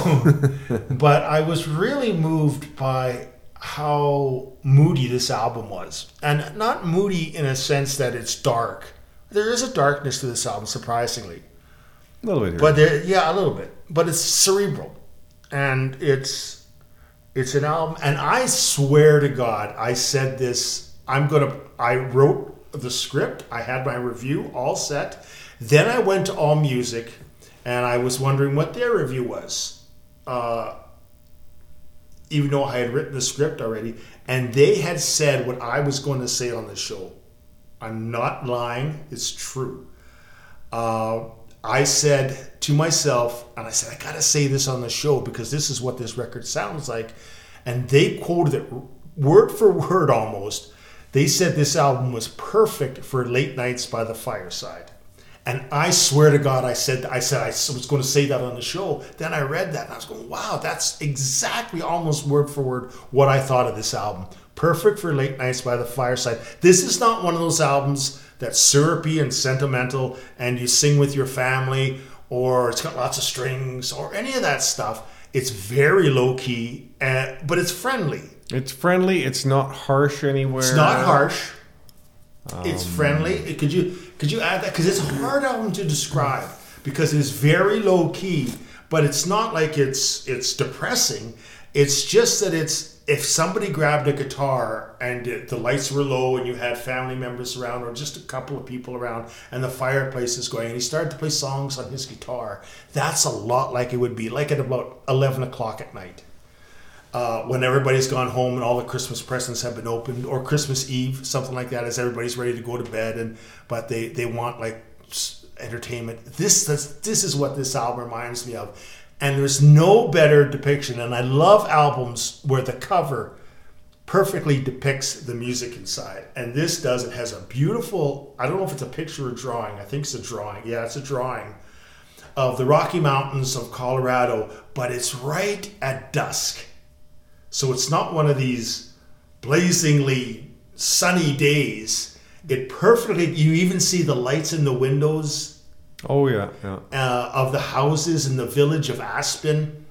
but I was really moved by how moody this album was. And not moody in a sense that it's dark. There is a darkness to this album, surprisingly. A little bit here. But there, yeah, a little bit. But it's cerebral, and it's it's an album. And I swear to God, I said this. I'm gonna. I wrote the script. I had my review all set. Then I went to All Music, and I was wondering what their review was. Uh, even though I had written the script already, and they had said what I was going to say on the show. I'm not lying; it's true. Uh, I said to myself, and I said, I gotta say this on the show because this is what this record sounds like. And they quoted it word for word almost. They said this album was perfect for late nights by the fireside. And I swear to God, I said, I said I was going to say that on the show. Then I read that and I was going, wow, that's exactly almost word for word what I thought of this album. Perfect for late nights by the fireside. This is not one of those albums that's syrupy and sentimental and you sing with your family or it's got lots of strings or any of that stuff. It's very low key, uh, but it's friendly. it's friendly. It's not harsh anywhere. It's not harsh. it's friendly. It- could you could you add that? Because it's a hard album to describe because it's very low key, but it's not like it's it's depressing. It's just that it's if somebody grabbed a guitar and the lights were low and you had family members around or just a couple of people around and the fireplace is going and he started to play songs on his guitar, that's a lot like it would be like at about eleven o'clock at night uh, when everybody's gone home and all the Christmas presents have been opened, or Christmas Eve, something like that, as everybody's ready to go to bed, and but they they want like entertainment. This this, this is what this album reminds me of, and there's no better depiction. And I love albums where the cover perfectly depicts the music inside, and this does. It has a beautiful. I don't know if it's a picture or drawing. I think it's a drawing. Yeah, it's a drawing of the Rocky Mountains of Colorado, but it's right at dusk. So it's not one of these blazingly sunny days. It perfectly, you even see the lights in the windows Oh yeah, yeah. uh, of the houses in the village of Aspen.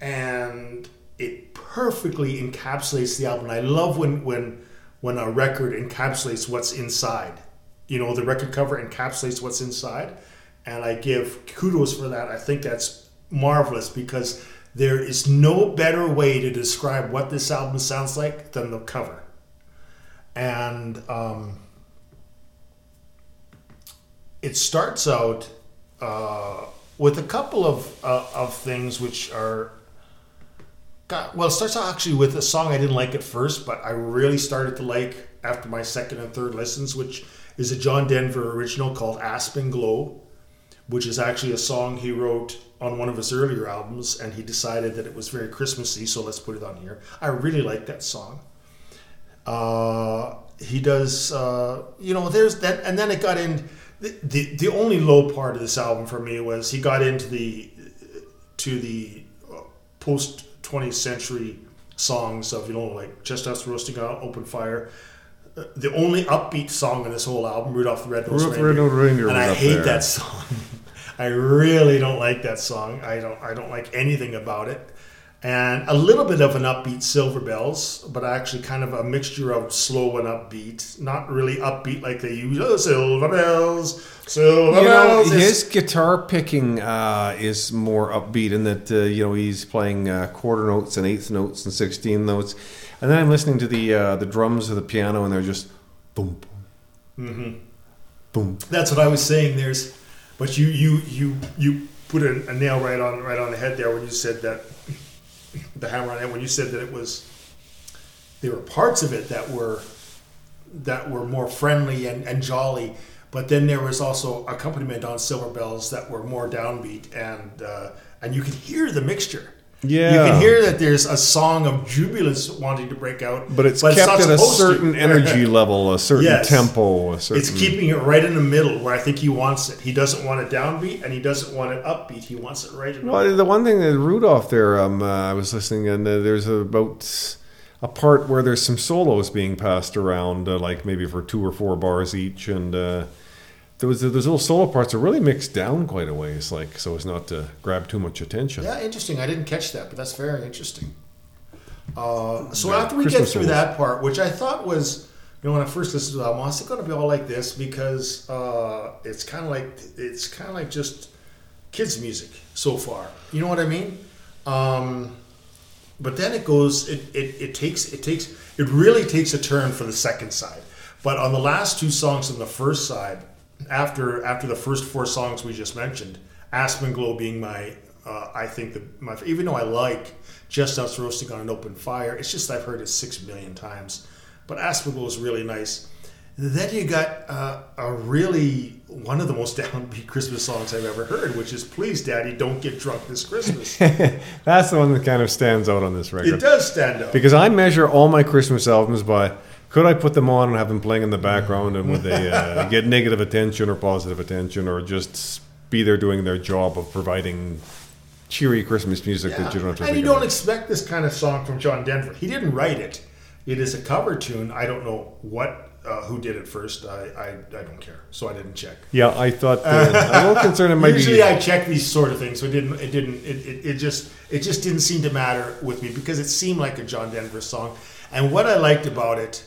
And it perfectly encapsulates the album. I love when, when, when a record encapsulates what's inside. You know, the record cover encapsulates what's inside. and I give kudos for that. I think that's marvelous because there is no better way to describe what this album sounds like than the cover. And um, it starts out uh, with a couple of uh, of things which are got well. It starts out actually with a song I didn't like at first, but I really started to like after my second and third listens, which is a John Denver original called Aspen Glow, which is actually a song he wrote on one of his earlier albums, and he decided that it was very Christmassy, so let's put it on here. I really like that song. Uh, he does, uh, you know, there's that, and then it got in. The, the the only low part of this album for me was he got into the to the post 20th century songs of you know like Chestnuts Roasting on Open Fire. The only upbeat song in this whole album, Rudolph the Red-Nosed Rudolph Reindeer, Red-Nosed Reindeer and I hate there. that song. I really don't like that song. I don't. I don't like anything about it. And a little bit of an upbeat Silver Bells, but actually kind of a mixture of slow and upbeat. Not really upbeat like they use. Oh, Silver Bells, Silver You Bells. It's- his guitar picking uh, is more upbeat in that uh, you know he's playing uh, quarter notes and eighth notes and sixteen notes, and then I'm listening to the uh, the drums of the piano and they're just boom, boom, boom. That's what I was saying. There's, but you you you you put a, a nail right on right on the head there when you said that the hammer on head when you said that it was there were parts of it that were that were more friendly and, and jolly, but then there was also accompaniment on Silver Bells that were more downbeat and uh, and you could hear the mixture. Yeah. You can hear that there's a song of jubilance wanting to break out, But it's not kept at a supposed to. certain energy level, a certain Yes. tempo, a certain. It's keeping it right in the middle where I think he wants it. He doesn't want it downbeat and he doesn't want it upbeat. He wants it right in the middle. Well, the one thing that Rudolph there, um, uh, I was listening, and uh, there's about a part where there's some solos being passed around, uh, like maybe for two or four bars each, and there was those little solo parts are really mixed down quite a ways, like so as not to grab too much attention. Yeah, interesting. I didn't catch that, but that's very interesting. Uh, so Yeah, after we Christmas get through songs. that part, which I thought was, you know, when I first listened to the album, I was going to be all like this because uh, it's kind of like it's kind of like just kids' music so far. You know what I mean? Um, but then it goes. It, it, it takes it takes it really takes a turn for the second side. But on the last two songs on the first side, after after the first four songs we just mentioned, Aspen Glow being my uh, I think the my even though I like Chestnuts Roasting on an Open Fire, it's just I've heard it six million times. But Aspen Glow is really nice. Then you got uh, a really one of the most downbeat Christmas songs I've ever heard, which is "Please, Daddy, Don't Get Drunk This Christmas." That's the one that kind of stands out on this record. it does stand out. Because I measure all my Christmas albums by could I put them on and have them playing in the background and would they uh, get negative attention or positive attention or just be there doing their job of providing cheery Christmas music that you don't have to and you don't about. expect this kind of song from John Denver. He didn't write it. It is a cover tune. I don't know what uh, who did it first. I, I I don't care, so I didn't check. yeah, I thought uh, I'm a little concerned it might Usually, be. I check these sort of things, so it didn't. It didn't. It, it, it just it just didn't seem to matter with me because it seemed like a John Denver song. And what I liked about it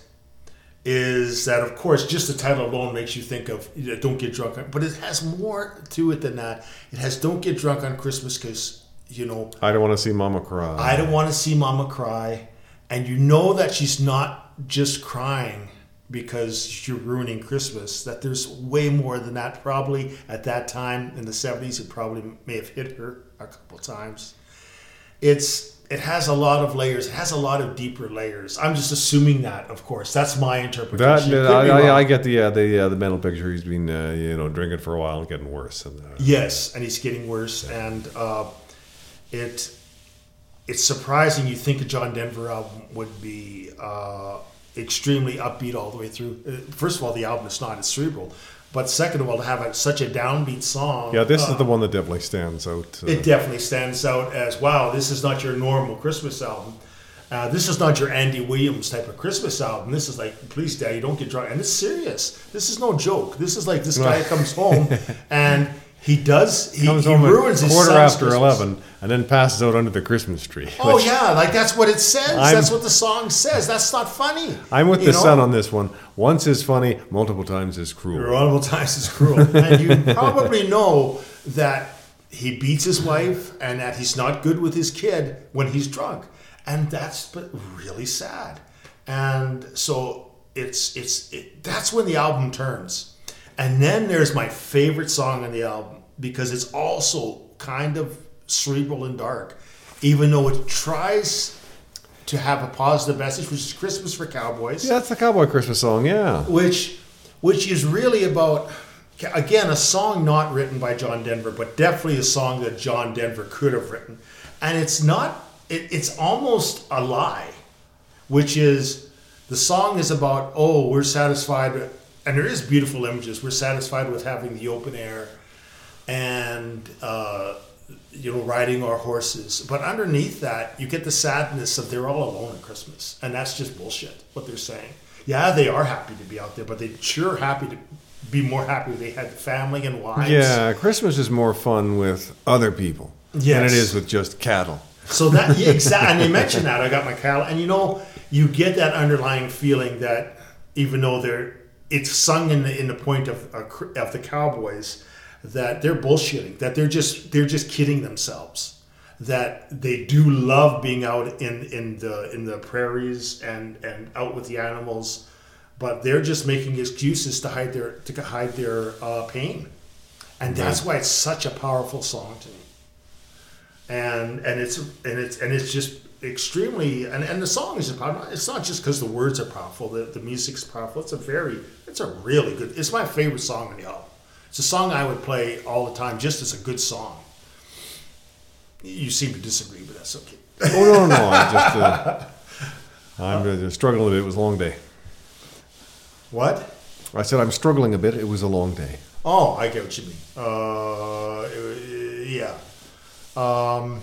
is that, of course, just the title alone makes you think of you know, "Don't Get Drunk," on, but it has more to it than that. It has "Don't Get Drunk on Christmas" because you know I don't want to see Mama cry. I don't want to see Mama cry, and you know that she's not just crying because you're ruining Christmas. That there's way more than that. Probably at that time in the '70s, it probably may have hit her a couple times. It's it has a lot of layers. It has a lot of deeper layers. I'm just assuming that, of course. That's my interpretation. Could I, I. I get the uh, the uh, the mental picture. He's been uh, you know drinking for a while and getting worse. And, uh, Yes, and he's getting worse, and uh, it it's surprising. You think a John Denver album would be uh, extremely upbeat all the way through. First of all, the album is not; it's cerebral. But second of all, to have a, such a downbeat song, yeah, this uh, is the one that definitely stands out. Uh, it definitely stands out as wow. This is not your normal Christmas album. Uh, this is not your Andy Williams type of Christmas album. This is like, please, Daddy, don't get drunk. And it's serious. This is no joke. This is like this guy comes home and He does. He, Comes he home ruins his quarter after Christmas. eleven, and then passes out under the Christmas tree. Oh which- yeah, like that's what it says. I'm- that's what the song says. That's not funny. I'm with You the know? son on this one. Once is funny, multiple times is cruel. Multiple times is cruel. and you probably know that he beats his wife and that he's not good with his kid when he's drunk. And that's but really sad. And so it's it's it, that's when the album turns. And then there's my favorite song on the album because it's also kind of cerebral and dark, even though it tries to have a positive message, which is Christmas for Cowboys Yeah, that's the cowboy Christmas song. Yeah, which which is really about again a song not written by John Denver, but definitely a song that John Denver could have written, and it's not. It, it's almost a lie, which is the song is about oh we're satisfied, and there is beautiful images. We're satisfied with having the open air, and. Uh, you know, riding our horses. But underneath that, you get the sadness of they're all alone at Christmas. And that's just bullshit, what they're saying. Yeah, they are happy to be out there, but they're sure happy to be more happy if they had family and wives. yeah. Christmas is more fun with other people than Yes. it is with just cattle. So that yeah, exactly, and they mentioned that I got my cattle, and you know, you get that underlying feeling that even though they're, it's sung in the in the point of of the cowboys, that they're bullshitting, that they're just they're just kidding themselves, that they do love being out in in the in the prairies and and out with the animals, but they're just making excuses to hide their to hide their uh, pain, and that's why it's such a powerful song to me. And and it's and it's and it's just extremely and, and the song is powerful. It's not just because the words are powerful. The the music's powerful. It's a very it's a really good. It's my favorite song on the album. It's a song I would play all the time, just as a good song. You seem to disagree, but that's okay. Oh no, no, I just uh, I'm uh, struggling a bit. It was a long day. What? I said I'm struggling a bit. It was a long day. Oh, I get what you mean. Uh, yeah. Um,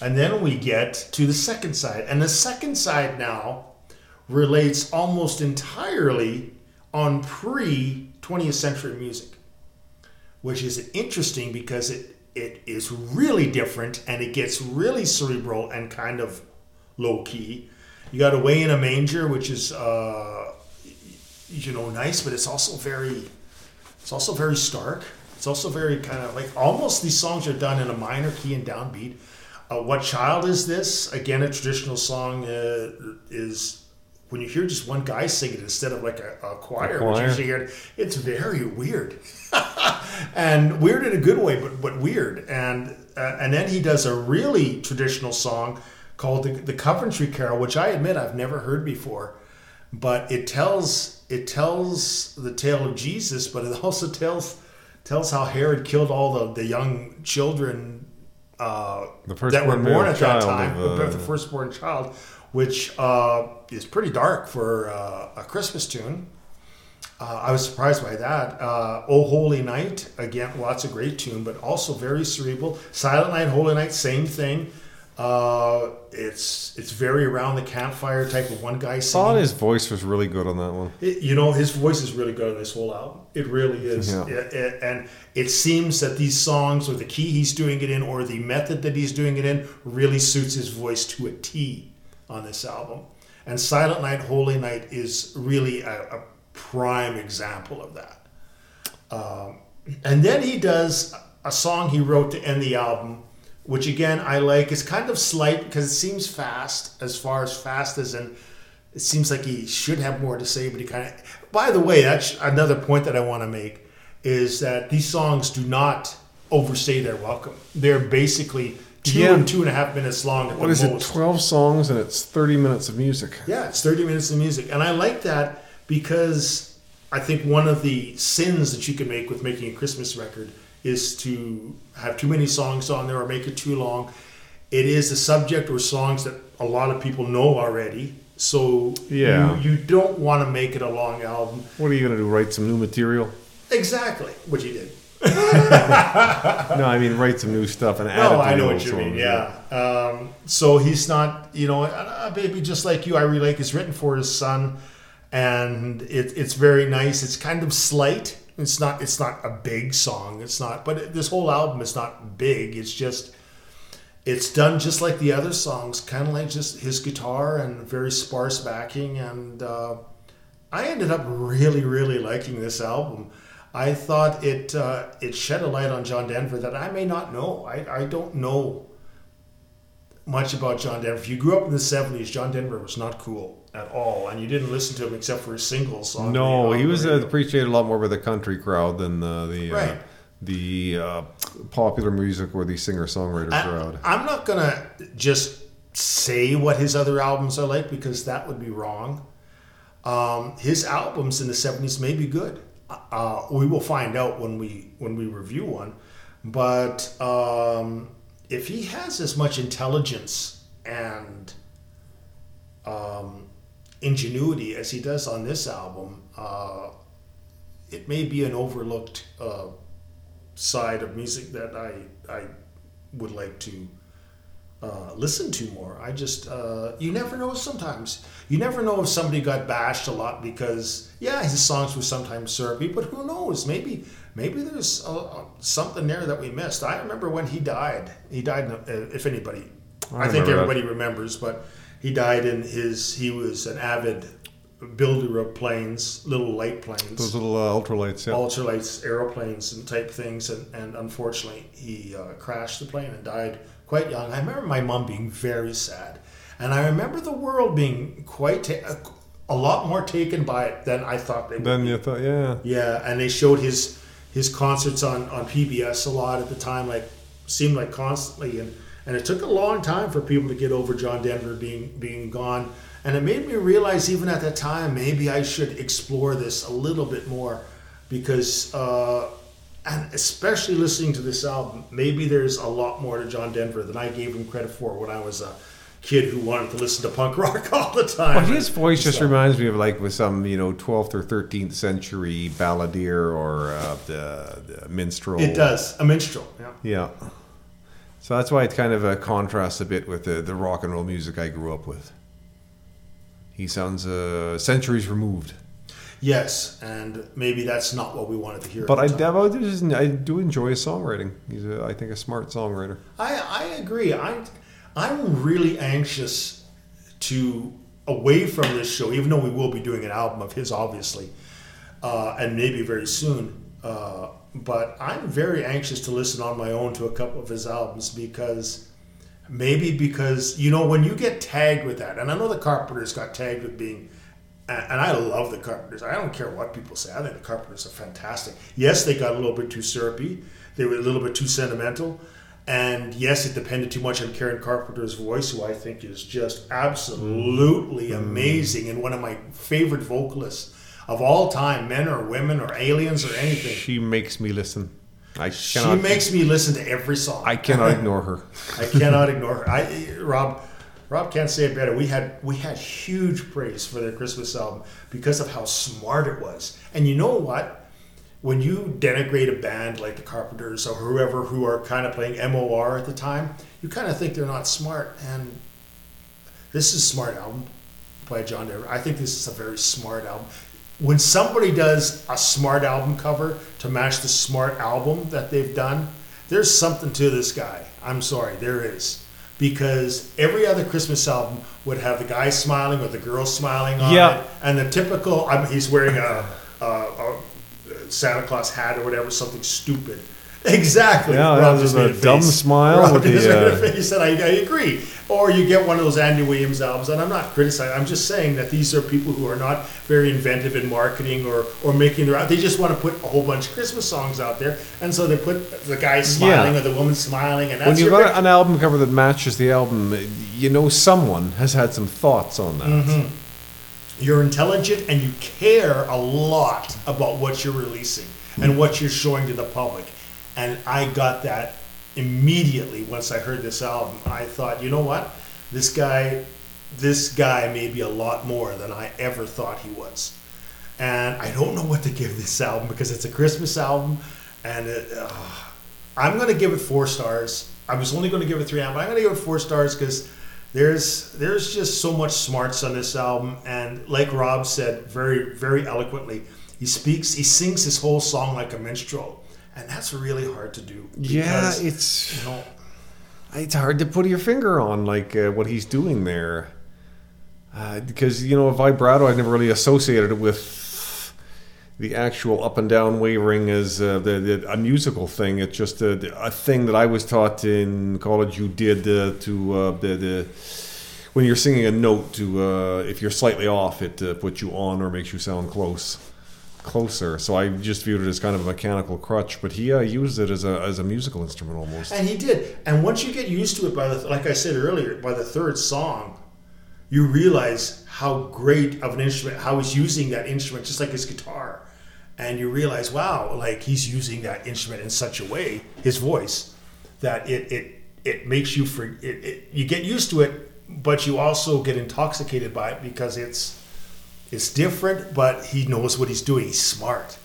and then we get to the second side, and the second side now relates almost entirely on pre 20th century music, which is interesting because it it is really different and it gets really cerebral and kind of low key. You got Away in a Manger, which is uh, you know nice, but it's also very it's also very stark. It's also very kind of like almost these songs are done in a minor key and downbeat. Uh, what child is this? Again, a traditional song uh, is when you hear just one guy sing it instead of like a, a choir, A choir. usually it's very weird, and weird in a good way, but but weird. And uh, and then he does a really traditional song called the, the Coventry Carol, which I admit I've never heard before but it tells it tells the tale of Jesus, but it also tells tells how Herod killed all the, the young children uh, The that were born at that time, of, uh, the firstborn child, which uh, is pretty dark for uh, a Christmas tune. Uh, I was surprised by that. Uh, oh Holy Night, again, well, that's a great tune, but also very cerebral. Silent Night, Holy Night, same thing. Uh, it's it's very around the campfire type of one guy I singing. thought his voice was really good on that one. It- you know, his voice is really good on this whole album. It really is. Yeah. It- it- and it seems that these songs, or the key he's doing it in, or the method that he's doing it in, really suits his voice to a T on this album. And Silent Night, Holy Night is really a, a prime example of that. Um, and then he does a song he wrote to end the album, which again I like. It's kind of slight because it seems fast, as far as fast as in. It seems like he should have more to say, but he kind of. By the way, that's another point that I want to make is that these songs do not overstay their welcome. They're basically two Yeah. and two and a half minutes long. At What the is it? Twelve songs and it's thirty minutes of music. Yeah, it's 30 minutes of music. And I like that because I think one of the sins that you can make with making a Christmas record is to have too many songs on there or make it too long. It is a subject or songs that a lot of people know already. So Yeah. you, you don't want to make it a long album. What are you gonna do? Write some new material? Exactly, which he did. No, I mean write some new stuff and add No, I know what you mean. Yeah. Um, so he's not, you know, uh, baby, just like you. I relate. It's written for his son, and it, it's very nice. It's kind of slight It's not. It's not a big song. It's not. But it, this whole album is not big. It's just. It's done just like the other songs, kind of like just his guitar and very sparse backing. And uh, I ended up really, really liking this album. I thought it uh, it shed a light on John Denver that I may not know. I, I don't know much about John Denver. If you grew up in the '70s, John Denver was not cool at all, and you didn't listen to him except for his singles. No, the, he was uh, appreciated a lot more by the country crowd than uh, the uh, the uh, popular music or the singer songwriter crowd. I'm not gonna just say what his other albums are like because that would be wrong. Um, his albums in the '70s may be good. Uh, we will find out when we when we review one. But um, if he has as much intelligence and um, ingenuity as he does on this album, uh, it may be an overlooked uh, side of music that I I would like to uh, listen to more. I just uh, you never know. Sometimes you never know if somebody got bashed a lot because yeah, his songs were sometimes syrupy, but who knows? Maybe maybe there's uh, uh, something there that we missed. I remember when he died. He died. In, uh, if anybody, I I, think remember that. everybody remembers, but he died in his. He was an avid builder of planes, little light planes Those little uh, ultralights, yeah. ultralights, aeroplanes, and type things. And, and unfortunately, he uh, crashed the plane and died quite young. I remember my mom being very sad, and I remember the world being quite ta- a lot more taken by it than I thought they would. Then you thought, yeah, Yeah, and they showed his his concerts on, on PBS a lot at the time, like seemed like constantly, and, and it took a long time for people to get over John Denver being being gone, and it made me realize even at that time maybe I should explore this a little bit more, because uh, and especially listening to this album, maybe there's a lot more to John Denver than I gave him credit for when I was a kid who wanted to listen to punk rock all the time. But his voice just So- reminds me of like with some you know 12th or 13th century balladeer or uh, the, the minstrel. It does a minstrel. Yeah. Yeah. So that's why it kind of uh, contrasts a bit with the, the rock and roll music I grew up with. He sounds uh, centuries removed. Yes, and maybe that's not what we wanted to hear. But I, at the time. I, I do enjoy his songwriting. He's, a, I think, a smart songwriter. I, I agree. I, I'm really anxious to away from this show, even though we will be doing an album of his, obviously, uh, and maybe very soon. Uh, but I'm very anxious to listen on my own to a couple of his albums because maybe because you know when you get tagged with that, and I know the Carpenters got tagged with being. And I love the Carpenters. I don't care what people say. I think the Carpenters are fantastic. Yes, they got a little bit too syrupy. They were a little bit too sentimental. And yes, it depended too much on Karen Carpenter's voice, who I think is just absolutely mm. amazing and one of my favorite vocalists of all time, men or women or aliens or anything. She makes me listen. I cannot. She makes me listen to every song. I cannot ignore her. I cannot ignore her. I Rob Rob can't say it better. We had we had huge praise for their Christmas album because of how smart it was. And you know what? When you denigrate a band like the Carpenters or whoever who are kind of playing MOR at the time, you kind of think they're not smart. And this is a smart album by John Denver. I think this is a very smart album. When somebody does a smart album cover to match the smart album that they've done, there's something to this guy. I'm sorry, there is. Because every other Christmas album would have the guy smiling or the girl smiling on Yeah. it, and the typical I mean, he's wearing a, a, a Santa Claus hat or whatever, something stupid. Exactly. Yeah, Rob that just was made a dumb face. smile Rob with the, just made a uh, face, and I, I agree. Or you get one of those Andy Williams albums, and I'm not criticizing. I'm just saying that these are people who are not very inventive in marketing or or making their. They just want to put a whole bunch of Christmas songs out there, and so they put the guy smiling Yeah. or the woman smiling, and that's When you've got an album cover that matches the album, you know someone has had some thoughts on that. Mm-hmm. you're intelligent and you care a lot about what you're releasing and what you're showing to the public. And I got that immediately once I heard this album. I thought, you know what? This guy, this guy may be a lot more than I ever thought he was. And I don't know what to give this album because it's a Christmas album, and it, uh, I'm to give it four stars. I was only to give it three, but I'm to give it four stars because there's there's just so much smarts on this album, and like Rob said very very eloquently, He speaks, he sings his whole song like a minstrel, and that's really hard to do. Yeah, it's you know, it's hard to put your finger on like uh, what he's doing there uh, because you know a vibrato I never really associated it with the actual up and down wavering as uh, the, the, a musical thing. It's just a, a, thing that I was taught in college. You did uh, to uh, the, the when you're singing a note to uh, if you're slightly off, it uh, puts you on or makes you sound close closer. So I just viewed it as kind of a mechanical crutch, but he uh, used it as a as a musical instrument almost. And he did. And once you get used to it, by the like I said earlier, by the third song, you realize how great of an instrument, how he's using that instrument, just like his guitar. And you realize, wow, like he's using that instrument in such a way, his voice, that it it it makes you for it, it you get used to it, but you also get intoxicated by it because it's it's different, but he knows what he's doing. He's smart.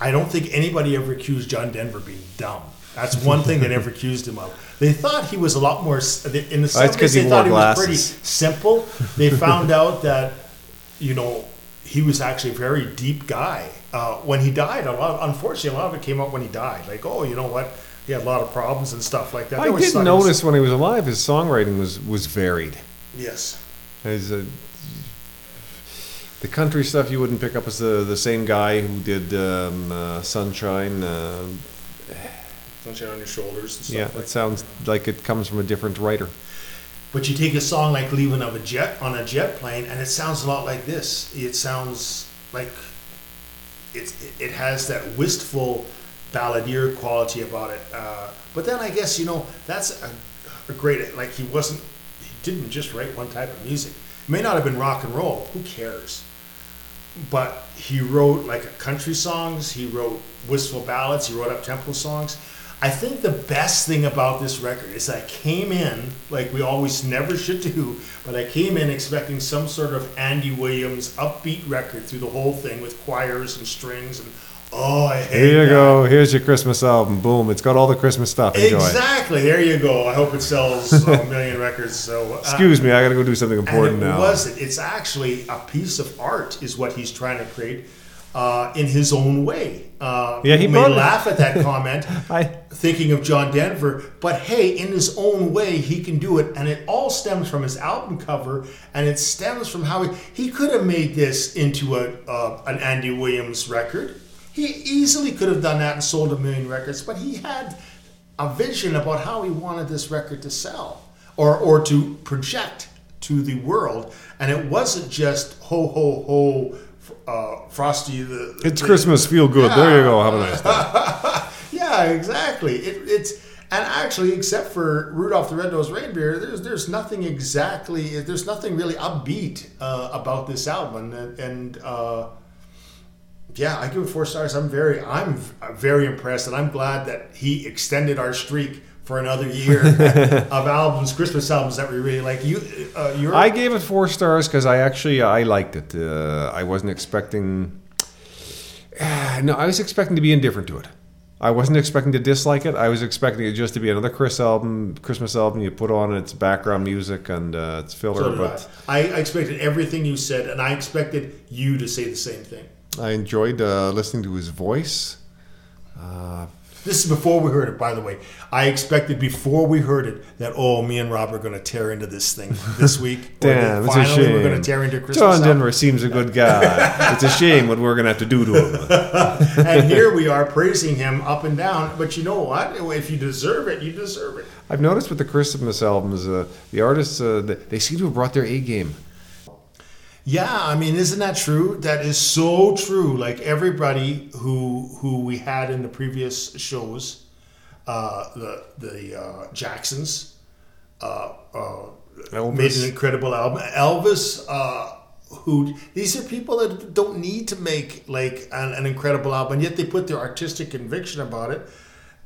I don't think anybody ever accused John Denver being dumb. That's one thing they never accused him of. They thought he was a lot more in the seventies. They thought he was pretty simple. They found out that you know he was actually a very deep guy. Uh, when he died, a lot. Of, unfortunately, a lot of it came up when he died. Like, oh, you know what? He had a lot of problems and stuff like that. I did notice when he was alive, his songwriting was was varied. Yes. His, uh, the country stuff you wouldn't pick up as the the same guy who did um, uh, Sunshine. Uh, Sunshine on your shoulders. yeah, like it sounds like it comes from a different writer. But you take a song like "Leaving of a Jet" on a jet plane, and it sounds a lot like this. It sounds like it's it has that wistful balladeer quality about it. Uh, but then I guess you know that's a, a great like he wasn't he didn't just write one type of music. It may not have been rock and roll. Who cares? But he wrote like country songs. He wrote wistful ballads. He wrote up tempo songs. I think the best thing about this record is I came in like we always never should do, but I came in expecting some sort of Andy Williams upbeat record through the whole thing with choirs and strings and Oh, I hate Here you that. go. Here's your Christmas album. Boom. It's got all the Christmas stuff. Enjoy. Exactly. There you go. I hope it sells a million records. So, uh, excuse me, I got to go do something important and it now. wasn't. It's actually a piece of art, is what he's trying to create uh, in his own way. Uh, Yeah, he may it- laugh at that comment, I- thinking of John Denver, but hey, in his own way, he can do it, and it all stems from his album cover, and it stems from how he he could have made this into a uh, an Andy Williams record. He easily could have done that and sold a million records, but he had a vision about how he wanted this record to sell or or to project to the world, and it wasn't just ho ho ho. Uh, Frosty the It's the- Christmas. Feel good. There you go. Have a nice day. yeah, exactly. It, it's and actually, except for Rudolph the Red-Nosed Reindeer, there's there's nothing exactly there's nothing really upbeat uh, about this album, and, and uh, yeah, I give it four stars. I'm very I'm very impressed, and I'm glad that he extended our streak for another year of albums, Christmas albums that we really like. You, uh, you're I gave it four stars because I actually I liked it. Uh, I wasn't expecting. no, I was expecting to be indifferent to it. I wasn't expecting to dislike it. I was expecting it just to be another Chris album, Christmas album. You put on and its background music and uh, it's filler. so but. I I expected everything you said, and I expected you to say the same thing. I enjoyed uh, listening to his voice. Uh, This is before we heard it, by the way. I expected before we heard it that oh, me and Rob are going to tear into this thing this week. Damn, it's a finally shame. We're going to tear into Christmas. John. Denver seems a good guy. it's a shame what we're going to have to do to him. and here we are praising him up and down. But you know what? If you deserve it, you deserve it. I've noticed with the Christmas albums, uh, the artists uh, they they seem to have brought their A game. Yeah, I mean, isn't that true? That is so true. Like everybody who who we had in the previous shows, uh, the the uh, Jacksons, uh, uh, Elvis. made an incredible album. Elvis, uh, who these are people that don't need to make like an, an incredible album, yet they put their artistic conviction about it.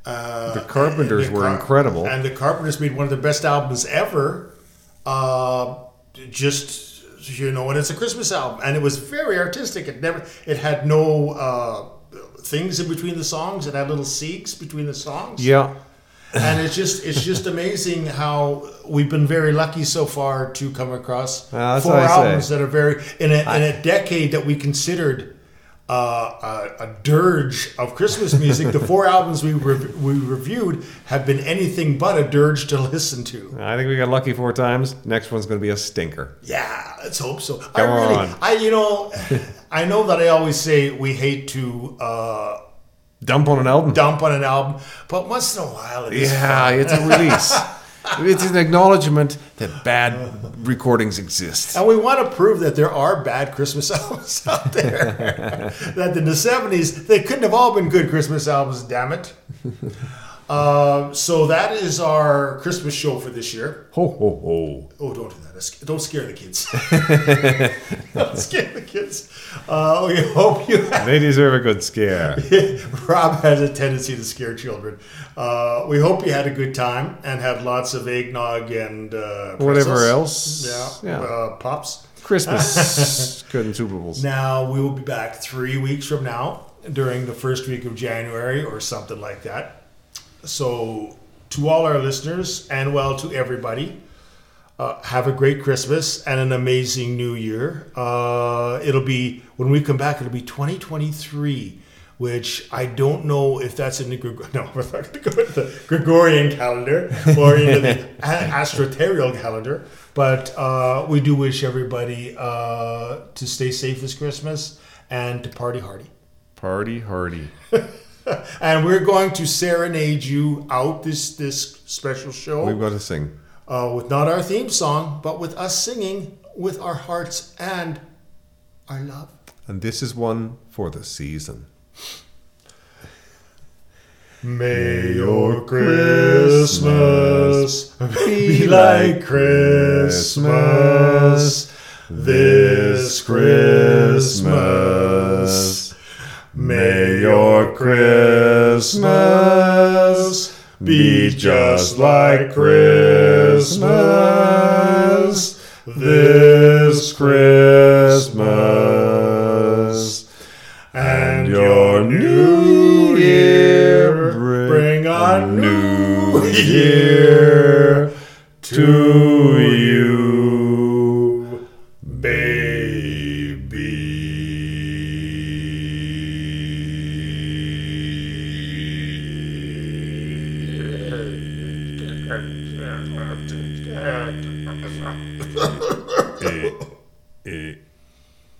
Uh, The Carpenters and the were incredible. and the Carpenters made one of the best albums ever. Uh, just you know, and it's a Christmas album, and it was very artistic. It never, it had no uh, things in between the songs. It had little seeks between the songs. Yeah, and it's just it's just amazing how we've been very lucky so far to come across that's four albums that are very in a, in a decade that we considered uh, a, a dirge of Christmas music. the four albums we rev- we reviewed have been anything but a dirge to listen to. I think we got lucky four times. Next one's going to be a stinker. Yeah, let's hope so. I Come really, on. I you know, I know that I always say we hate to uh, Dump on an album. dump on an album, but once in a while, it is Yeah, it's a release. it's an acknowledgement that bad recordings exist. And we want to prove that there are bad Christmas albums out there. that in the 70s, they couldn't have all been good Christmas albums, damn it. Uh, so that is our Christmas show for this year. Ho ho ho. Oh, don't do that. Don't scare the kids. don't scare the kids. Uh, we hope you They deserve a good scare. Rob has a tendency to scare children. Uh, we hope you had a good time and had lots of eggnog and uh, Whatever else. Yeah. Yeah. Uh, pops. Christmas. good in Super Bowls. Now we will be back three weeks from now during the first week of January or something like that. So, to all our listeners and well to everybody, uh, have a great Christmas and an amazing New Year. Uh, it'll be when we come back. It'll be 2023, which I don't know if that's in the Gregor- no, we're not going to go with the Gregorian calendar or into the astroterial calendar. But uh, we do wish everybody uh, to stay safe this Christmas and to party hardy. Party hardy. And we're going to serenade you out this this special show We've got to sing. uh, with not our theme song, but with us singing with our hearts and our love. And this is one for the season. May your Christmas be like Christmas this Christmas. May your Christmas be just like Christmas this Christmas. And your new year bring a new year to you,